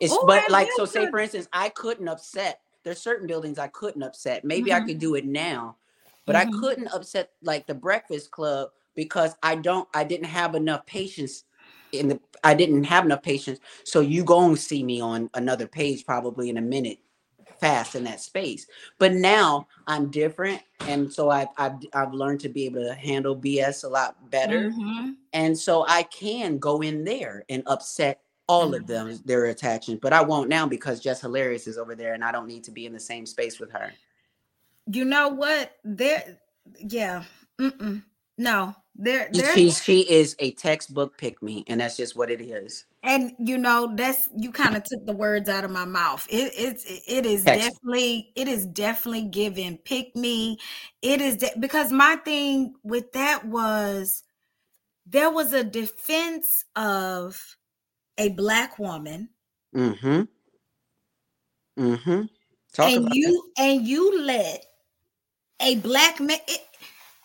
It's
Oh,
but like so say for instance, I couldn't upset there's certain buildings I couldn't upset. Maybe mm-hmm. I could do it now, but mm-hmm. I couldn't upset like the Breakfast Club because I don't I didn't have enough patience in the I didn't have enough patience. So you go and see me on another page probably in a minute fast in that space. But now I'm different. And so I've, I've, I've learned to be able to handle BS a lot better. Mm-hmm. And so I can go in there and upset all mm-hmm. of them, their attachments, but I won't now because Jess Hilarious is over there and I don't need to be in the same space with her.
You know what? There, yeah. Mm-mm. No, there, there.
She, she is a textbook pick me, and that's just what it is.
And you know, that's you kind of took the words out of my mouth. It, it's it is textbook. definitely it is definitely given pick me. It is de- because my thing with that was there was a defense of a black woman.
Mm-hmm. Mm-hmm.
Talk and you that. and you let a black man. It,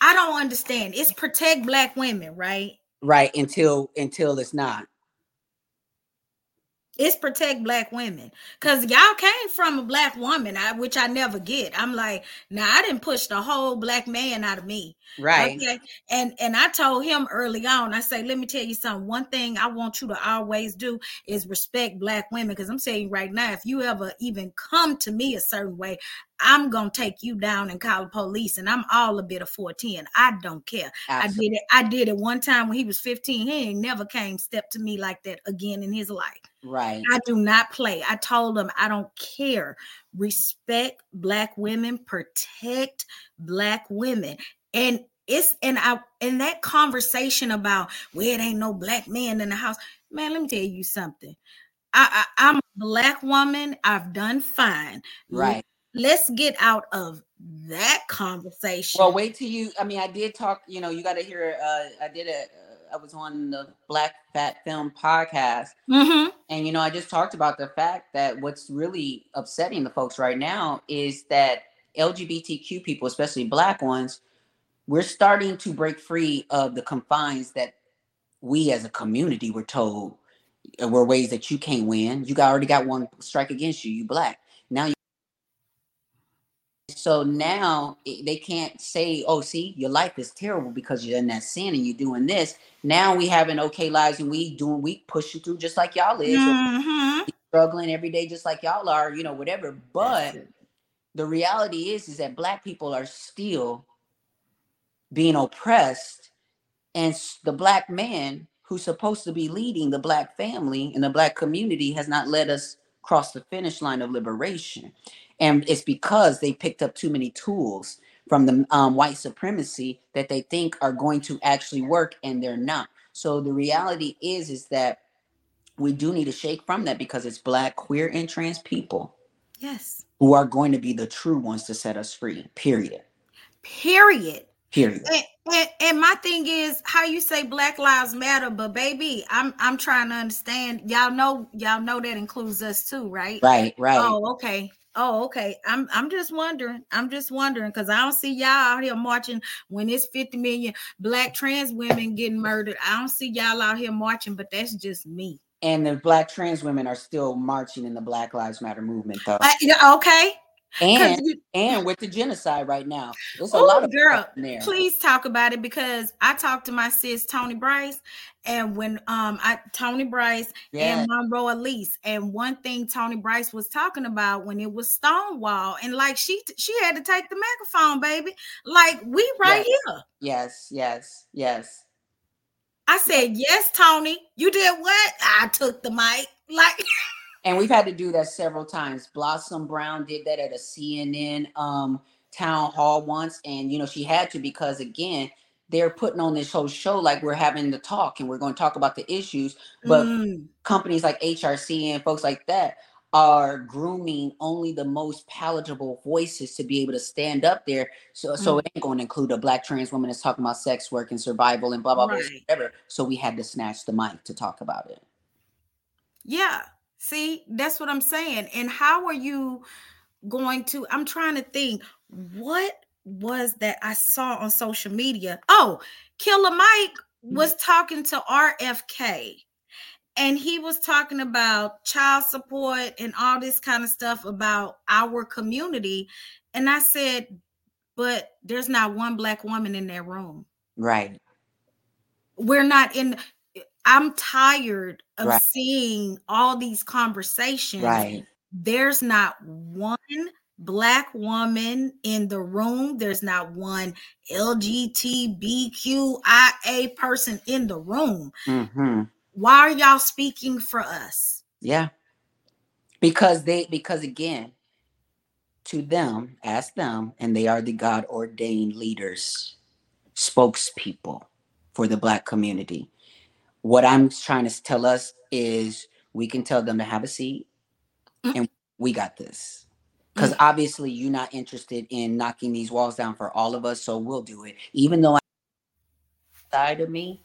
I don't understand. It's protect black women, right?
Right until until it's not.
It's protect black women because y'all came from a black woman, I, which I never get. I'm like, now nah, I didn't push the whole black man out of me,
right? Okay,
and and I told him early on. I say, let me tell you something. One thing I want you to always do is respect black women because I'm saying right now, if you ever even come to me a certain way, I'm gonna take you down and call the police, and I'm all a bit of 410. I don't care. Absolutely. I did it. I did it one time when he was 15. He ain't never came step to me like that again in his life.
Right.
I do not play. I told him I don't care. Respect black women, protect black women. And it's and I and that conversation about well, it ain't no black man in the house. Man, let me tell you something. I, I I'm a black woman. I've done fine.
Right
let's get out of that conversation.
Well, wait till you. I mean, I did talk. You know, you got to hear. Uh, I did a. Uh, I was on the Black Fat Film podcast,
mm-hmm.
and you know, I just talked about the fact that what's really upsetting the folks right now is that LGBTQ people, especially Black ones, we're starting to break free of the confines that we as a community were told were ways that you can't win. You got already got one strike against you. You black. So now they can't say, "Oh, see, your life is terrible because you're in that sin and you're doing this." Now we having okay lives and we doing we pushing through just like y'all is,
mm-hmm.
struggling every day just like y'all are, you know, whatever. But the reality is, is that black people are still being oppressed, and the black man who's supposed to be leading the black family and the black community has not let us cross the finish line of liberation. And it's because they picked up too many tools from the um, white supremacy that they think are going to actually work and they're not. So the reality is is that we do need to shake from that because it's black, queer, and trans people.
Yes.
Who are going to be the true ones to set us free. Period.
Period.
Period.
And, and, and, my thing is how you say Black Lives Matter, but baby, I'm I'm trying to understand. Y'all know y'all know that includes us too, right?
Right, right.
Oh, okay. Oh, okay. I'm I'm just wondering. I'm just wondering because I don't see y'all out here marching when it's 50 million black trans women getting murdered. I don't see y'all out here marching, but that's just me.
And the black trans women are still marching in the Black Lives Matter movement, though.
Uh, okay,
and you, and with the genocide right now. There's a lot of
girl. Please talk about it because I talked to my sis Tony Bryce, and when um I Tony Bryce yeah. and Monroe Elise, and one thing Tony Bryce was talking about when it was Stonewall, and like she she had to take the microphone, baby. Like we right
yes.
here.
Yes, yes, yes.
I said, yes, Tony. You did what? I took the mic. Like
and we've had to do that several times. Blossom Brown did that at a CNN um, town hall once, and you know she had to because again they're putting on this whole show like we're having the talk and we're going to talk about the issues, but mm. companies like HRC and folks like that are grooming only the most palatable voices to be able to stand up there. So, mm. so it ain't going to include a black trans woman that's talking about sex work and survival and blah blah right. blah whatever. So we had to snatch the mic to talk about it.
Yeah, See, that's what I'm saying. And how are you going to? I'm trying to think what was that I saw on social media? Oh, Killer Mike mm. was talking to RFK. and he was talking about child support and all this kind of stuff about our community and i said but there's not one black woman in that room
right
we're not in i'm tired of right. seeing all these conversations
right
there's not one black woman in the room there's not one lgbtqia person in the room
mm-hmm
why are y'all speaking for us?
Yeah. Because they because again, to them, ask them, and they are the God ordained leaders, spokespeople for the black community. What I'm trying to tell us is we can tell them to have a seat mm. and we got this. Because mm. obviously you're not interested in knocking these walls down for all of us, so we'll do it. Even though I side of me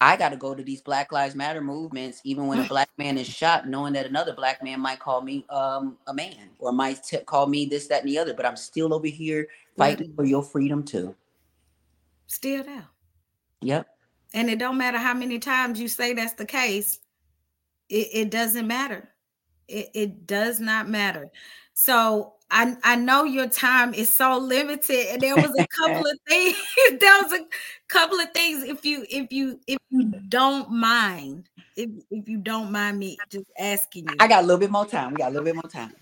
I got to go to these Black Lives Matter movements, even when a black man is shot, knowing that another black man might call me um, a man or might t- call me this, that, and the other. But I'm still over here fighting for your freedom too.
Still there.
Yep.
And it don't matter how many times you say that's the case. It, it doesn't matter. It, it does not matter. So I, I know your time is so limited and there was a couple of things there was a couple of things if you if you if you mm. don't mind if if you don't mind me just asking you
i got a little bit more time we got a little bit more time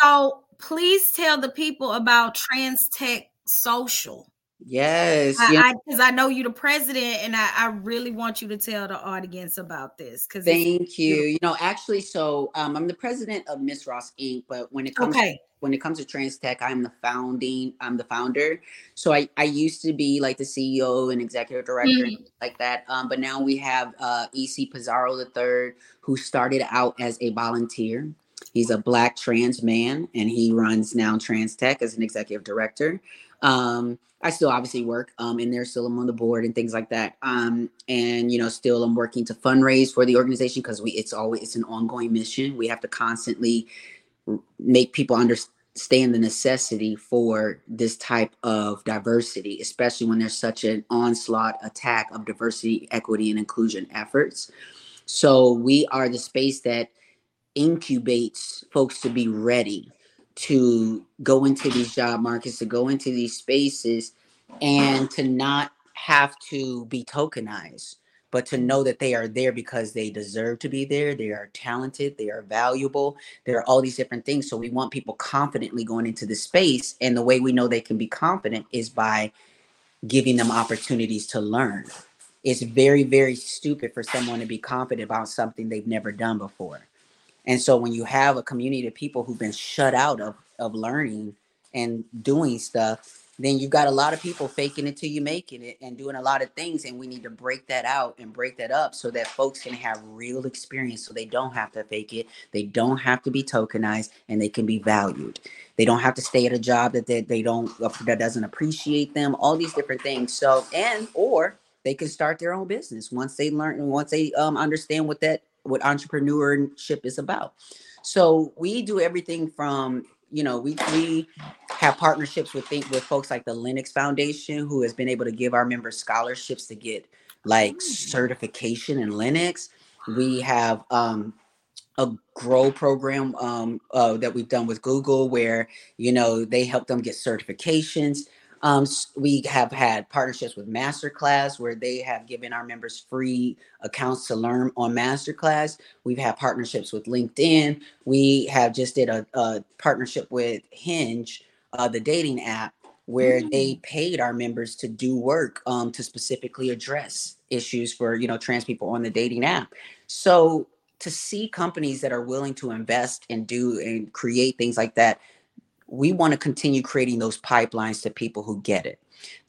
so please tell the people about TransTech social
Yes,
because I, I, I, know you're the president, and I, I really want you to tell the audience about this. Because
thank you. You know, actually, so um, I'm the president of Miss Ross Inc. But when it comes okay. to, when it comes to TransTech, I'm the founding, I'm the founder. So I I used to be like the CEO and executive director mm-hmm. like that. Um, but now we have uh, EC Pizarro the third, who started out as a volunteer. He's a black trans man, and he runs now TransTech as an executive director. Um, I still obviously work um, in there, still I'm on the board and things like that. Um, and you know, still I'm working to fundraise for the organization because we it's always it's an ongoing mission. We have to constantly make people understand the necessity for this type of diversity, especially when there's such an onslaught attack of diversity, equity, and inclusion efforts. So we are the space that incubates folks to be ready to go into these job markets, to go into these spaces, and to not have to be tokenized, but to know that they are there because they deserve to be there. They are talented, they are valuable, there are all these different things. So we want people confidently going into the space. And the way we know they can be confident is by giving them opportunities to learn. It's very, very stupid for someone to be confident about something they've never done before and so when you have a community of people who've been shut out of of learning and doing stuff, then you've got a lot of people faking it till you making it and doing a lot of things. And we need to break that out and break that up so that folks can have real experience so they don't have to fake it. They don't have to be tokenized and they can be valued. They don't have to stay at a job that they, they don't that doesn't appreciate them, all these different things. So and or they can start their own business once they learn and once they um, understand what that what entrepreneurship is about. So we do everything from you know we we have partnerships with think with folks like the Linux Foundation who has been able to give our members scholarships to get like certification in Linux. We have um, a grow program um, uh, that we've done with Google where you know they help them get certifications. Um, we have had partnerships with Masterclass where they have given our members free accounts to learn on Masterclass. We've had partnerships with LinkedIn. We have just did a, a partnership with Hinge, uh, the dating app, where mm-hmm. they mm. paid our members to do work um, to specifically address issues for you know trans people on the dating app. So to see companies that are willing to invest and do and create things like that we want to continue creating those pipelines to people who get it.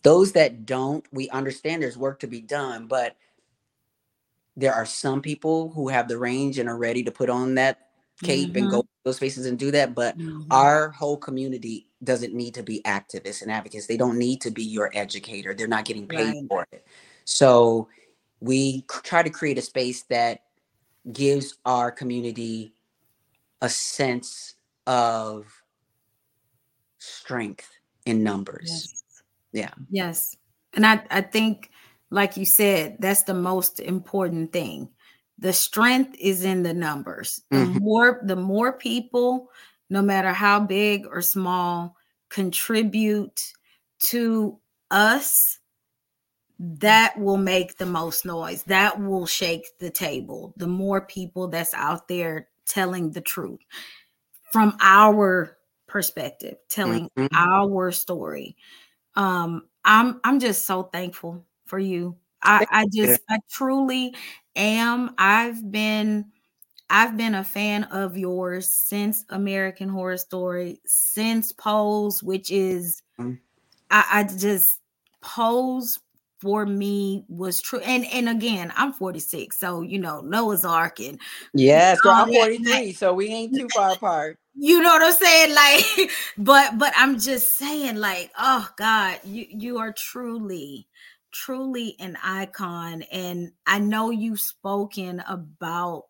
Those that don't, we understand there's work to be done, but there are some people who have the range and are ready to put on that cape mm-hmm. and go mm-hmm. those spaces and do that. But mm-hmm. our whole community doesn't need to be activists and advocates. They don't need to be your educator. They're not getting paid right. for it. So we try to create a space that gives our community a sense of strength in numbers. Yes. Yeah.
Yes. And I, I think, like you said, that's the most important thing the strength is in the numbers. The mm-hmm. more the more people, no matter how big or small, contribute to us, that will make the most noise. That will shake the table. The more people that's out there telling the truth from our perspective, telling mm-hmm. our story. Um, I'm I'm just so thankful for you. I, I just I truly am. I've been I've been a fan of yours since American Horror Story, since Pose, which is mm-hmm. I, I just Pose for me was true. And and again, I'm 46, so you know Noah's Ark and
yes, girl, I'm 43, so we ain't too far apart.
You know what I'm saying? Like, but but I'm just saying, like, oh God, you you are truly truly an icon and i know you've spoken about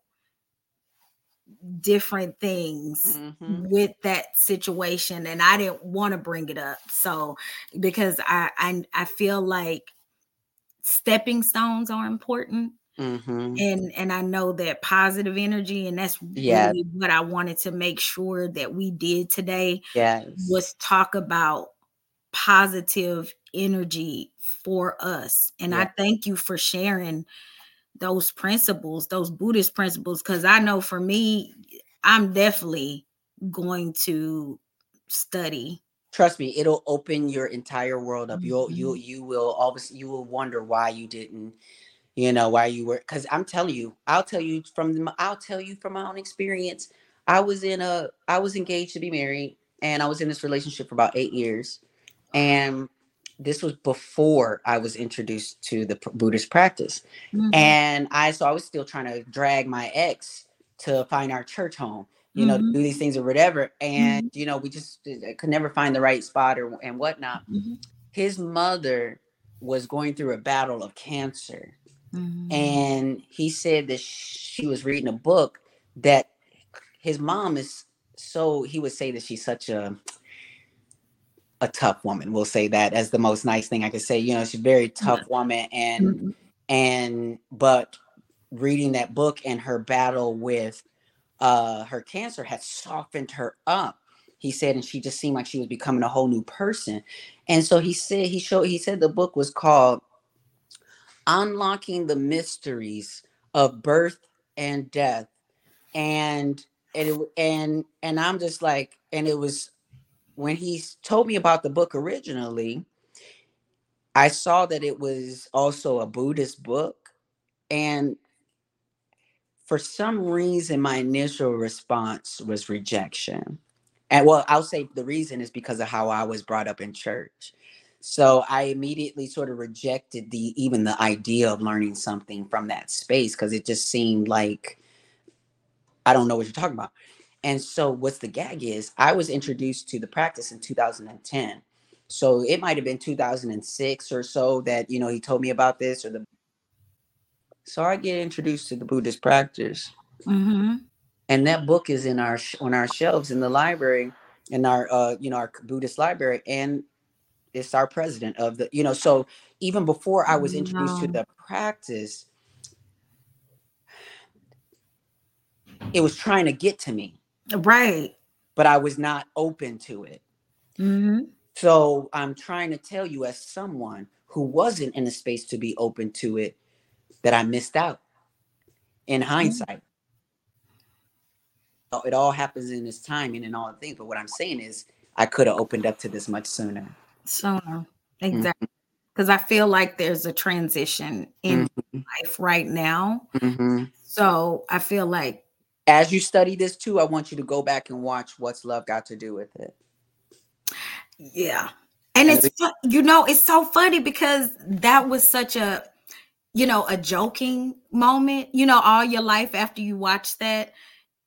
different things mm-hmm. with that situation and i didn't want to bring it up so because I, I i feel like stepping stones are important mm-hmm. and and i know that positive energy and that's yeah. really what i wanted to make sure that we did today
yes.
was talk about positive energy for us and yeah. i thank you for sharing those principles those buddhist principles because i know for me i'm definitely going to study
trust me it'll open your entire world up you'll mm-hmm. you you will always you will wonder why you didn't you know why you were because i'm telling you i'll tell you from i'll tell you from my own experience i was in a i was engaged to be married and i was in this relationship for about eight years and this was before I was introduced to the Buddhist practice. Mm-hmm. And I, so I was still trying to drag my ex to find our church home you know, mm-hmm. do these things or whatever. And, mm-hmm. you know, we just uh, could never find the right spot or and whatnot. Mm-hmm. His mother was going through a battle of cancer. Mm-hmm. And he said that she was reading a book that his mom is so he would say that she's such a a tough woman. We'll say that as the most nice thing I could say. You know, she's a very tough woman and mm-hmm. and but reading that book and her battle with uh, her cancer had softened her up. He said, and she just seemed like she was becoming a whole new person. And so he said, he showed, he said the book was called Unlocking the Mysteries of Birth and Death. And and it, and and I'm just like, and it was when he told me about the book originally, I saw that it was also a Buddhist book. And for some reason, my initial response was rejection. And well, I'll say the reason is because of how I was brought up in church. So I immediately sort of rejected the even the idea of learning something from that space because it just seemed like I don't know what you're talking about. And so what's the gag is I was introduced to the practice in 2010. So it might have been 2006 or so that you know he told me about this or the so I get introduced to the Buddhist practice, mm-hmm. and that book is in our on our shelves in the library, in our uh, you know our Buddhist library, and it's our president of the you know. So even before I was introduced to the practice, it was trying to get to me,
right?
But I was not open to it. Mm-hmm. So I'm trying to tell you, as someone who wasn't in a space to be open to it, that I missed out in mm-hmm. hindsight. Mm-hmm. It all happens in its timing and all the things. But what I'm saying is, I could have opened up to this much sooner.
Sooner, mm-hmm. exactly. Because mm-hmm. I feel like there's a transition in mm-hmm. life right now. Mm-hmm. So I feel like.
As you study this too, I want you to go back and watch What's Love Got to Do with It.
Yeah. And it's, you know, it's so funny because that was such a you know, a joking moment, you know, all your life after you watch that.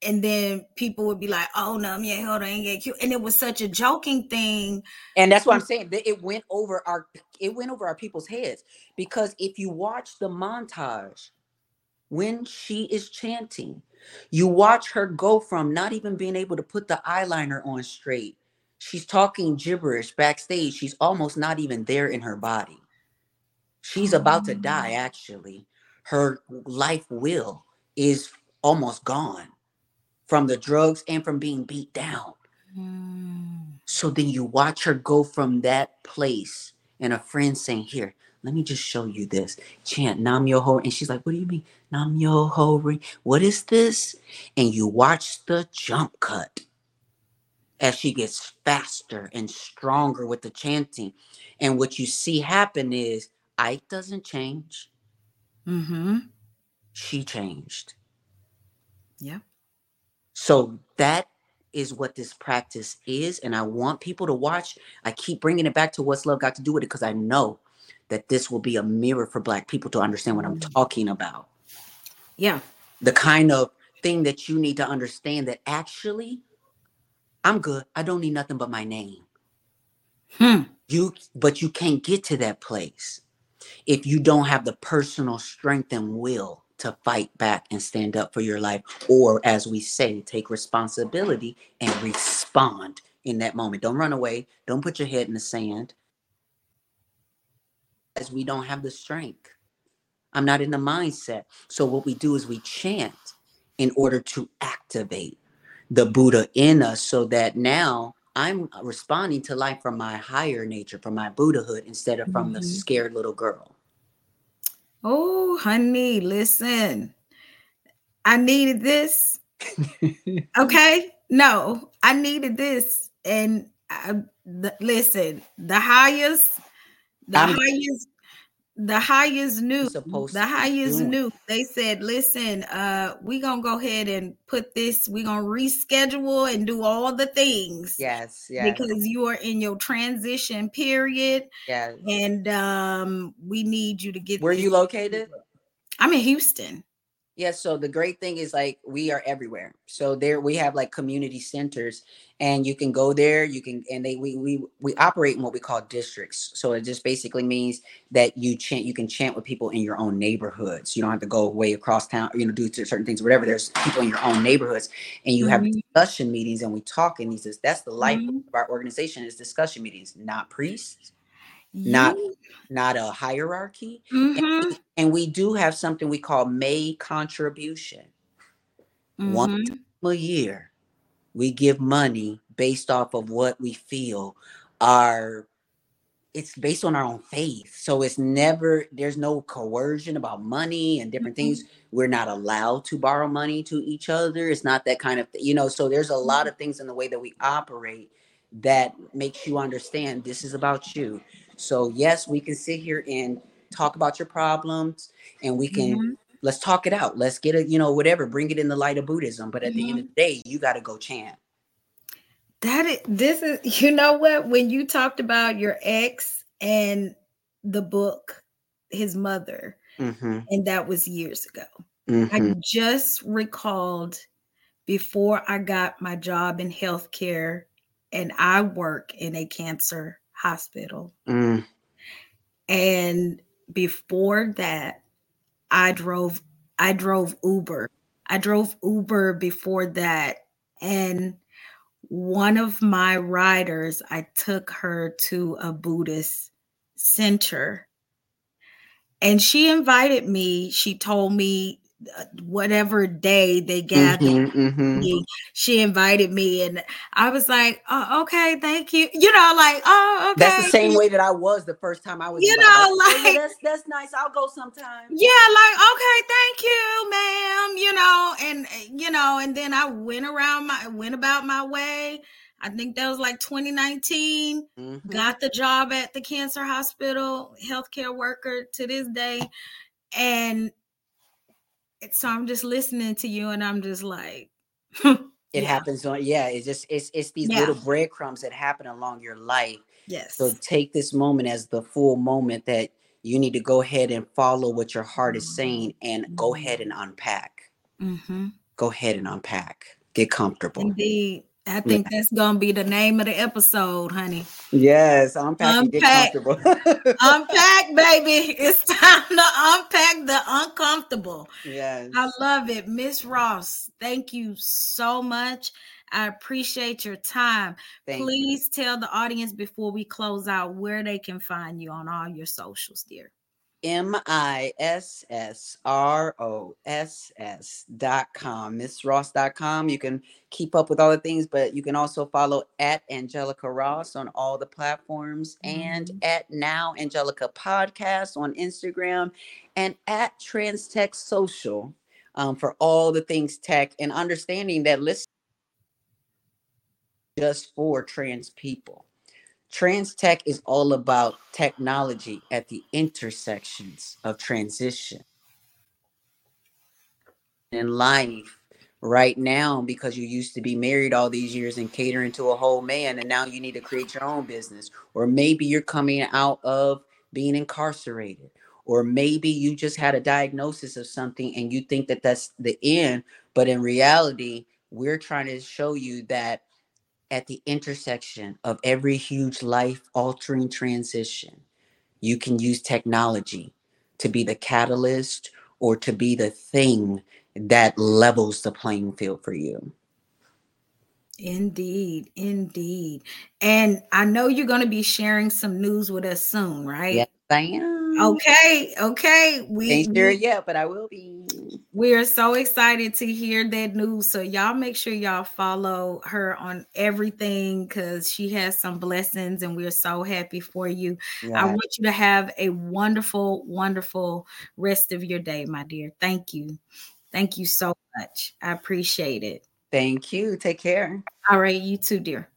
And then people would be like, oh, no, yeah, hold on, ain't get cute. And it was such a joking thing.
And that's what I'm saying. It went over our it went over our people's heads. Because if you watch the montage when she is chanting, you watch her go from not even being able to put the eyeliner on straight. She's talking gibberish backstage. She's almost not even there in her body. She's about to die, oh. actually. Her life will is almost gone from the drugs and from being beat down.
Mm.
So then you watch her go from that place and a friend saying, Here, let me just show you this. Chant Nam Myoho. And she's like, What do you mean? Nam Myoho What is this? And you watch the jump cut as she gets faster and stronger with the chanting. And what you see happen is Ike doesn't change.
Mm-hmm.
She changed.
Yeah.
So that is what this practice is. And I want people to watch. I keep bringing it back to what's love got to do with it because I know that this will be a mirror for Black people to understand what I'm
Mm.
talking about.
Yeah.
The kind of thing that you need to understand that actually, I'm good. I don't need nothing but my name.
Hmm.
You, but you can't get to that place if you don't have the personal strength and will to fight back and stand up for your life, or as we say, take responsibility and respond in that moment. Don't run away. Don't put your head in the sand. As we don't have the strength. I'm not in the mindset. So what we do is we chant in order to activate the Buddha in us so that now I'm responding to life from my higher nature, from my Buddhahood, instead of from the
Mhm.
scared little girl.
Oh, honey, listen. I needed this. Okay. No, I needed this. And I, the, listen, the highest, the
I'm-
highest, the highest knew,
supposed
the highest knew. They said, listen, uh, we gonna go ahead and put this, we gonna reschedule and do all the things
Yes, yes,
because you are in your transition period
yes.
and um we need you to get
Where you located?
I'm in Houston.
Yeah, so the great thing is like we are everywhere. So there we have like community centers and you can go there, you can and they we we we operate in what we call districts. So it just basically means that you chant you can chant with people in your own neighborhoods. You don't have to go way across town, you know, do certain things, whatever. There's people in your own neighborhoods and you have
Mhm.
discussion meetings and we talk and he says that's the life
Mhm.
of our organization is discussion meetings, not priests, Not- not a hierarchy.
Mhm.
And we do have something we call May contribution. One
Mhm.
time a year, we give money based off of what we feel are it's based on our own faith. So it's never there's no coercion about money and different things. We're not allowed to borrow money to each other. It's not that kind of you know, so there's a lot of things in the way that we operate that makes you understand this is about you. So yes, we can sit here and talk about your problems and we can
Mhm.
let's talk it out. Let's get it, you know, whatever, bring it in the light of Buddhism. But at the end of the day, you got to go chant.
That is this is you know what when you talked about your ex and the book his mother
Mm-hmm,
and that was years ago.
mm-hmm,
I just recalled before I got my job in healthcare and I work in a cancer hospital.
mm,
And before that, I drove I drove Uber. I drove Uber before that. And one of my riders, I took her to a Buddhist center. And she invited me. She told me whatever day they gathered
mhm, mhm.
me, she invited me and I was like, oh, okay, thank you. You know, like, oh, okay.
That's the same way that I was the first time I was.
You know,
"Oh,
like-
that's that's nice. I'll go sometime.
Yeah, like, okay, thank you, ma'am. You know, and you know, and then I went around my went about my way. I think that was like 2019.
Mhm.
Got the job at the cancer hospital, healthcare worker to this day. And so I'm just listening to you and I'm just like,
It
yeah.
happens on yeah. It's just it's it's these
Yeah.
little breadcrumbs that happen along your life.
yes.
So take this moment as the full moment that you need to go ahead and follow what your heart is saying and go ahead and unpack.
hmm
Go ahead and unpack. Get comfortable.
Indeed. I think that's gonna be the name of the episode, honey.
Yes, unpack and get
Unpack.
comfortable.
Unpack, baby. It's time to unpack the uncomfortable.
yes.
I love it. Miss Ross, thank you so much. I appreciate your time.
Thank you.
Please tell the audience before we close out where they can find you on all your socials, dear.
M I S S R O S S dot com, missross.com. You can keep up with all the things, but you can also follow at Angelica Ross on all the platforms mm-hmm. and at Now Angelica Podcast on Instagram and at TransTech Social um, for all the things tech and understanding that listen just for trans people. TransTech is all about technology at the intersections of transition in life right now because you used to be married all these years and catering to a whole man and now you need to create your own business. Or maybe you're coming out of being incarcerated. Or maybe you just had a diagnosis of something and you think that that's the end but in reality we're trying to show you that at the intersection of every huge life altering transition, you can use technology to be the catalyst or to be the thing that levels the playing field for you.
Indeed, indeed. And I know you're going to be sharing some news with us soon, right?
Yes, I am.
Okay, okay.
We ain't sure yet, but I will be.
We are so excited to hear that news. So y'all make sure y'all follow her on everything because she has some blessings, and we're so happy for you. Yeah. I want you to have a wonderful, wonderful rest of your day, my dear. Thank you. Thank you so much. I appreciate it.
Thank you. Take care.
All right, you too, dear.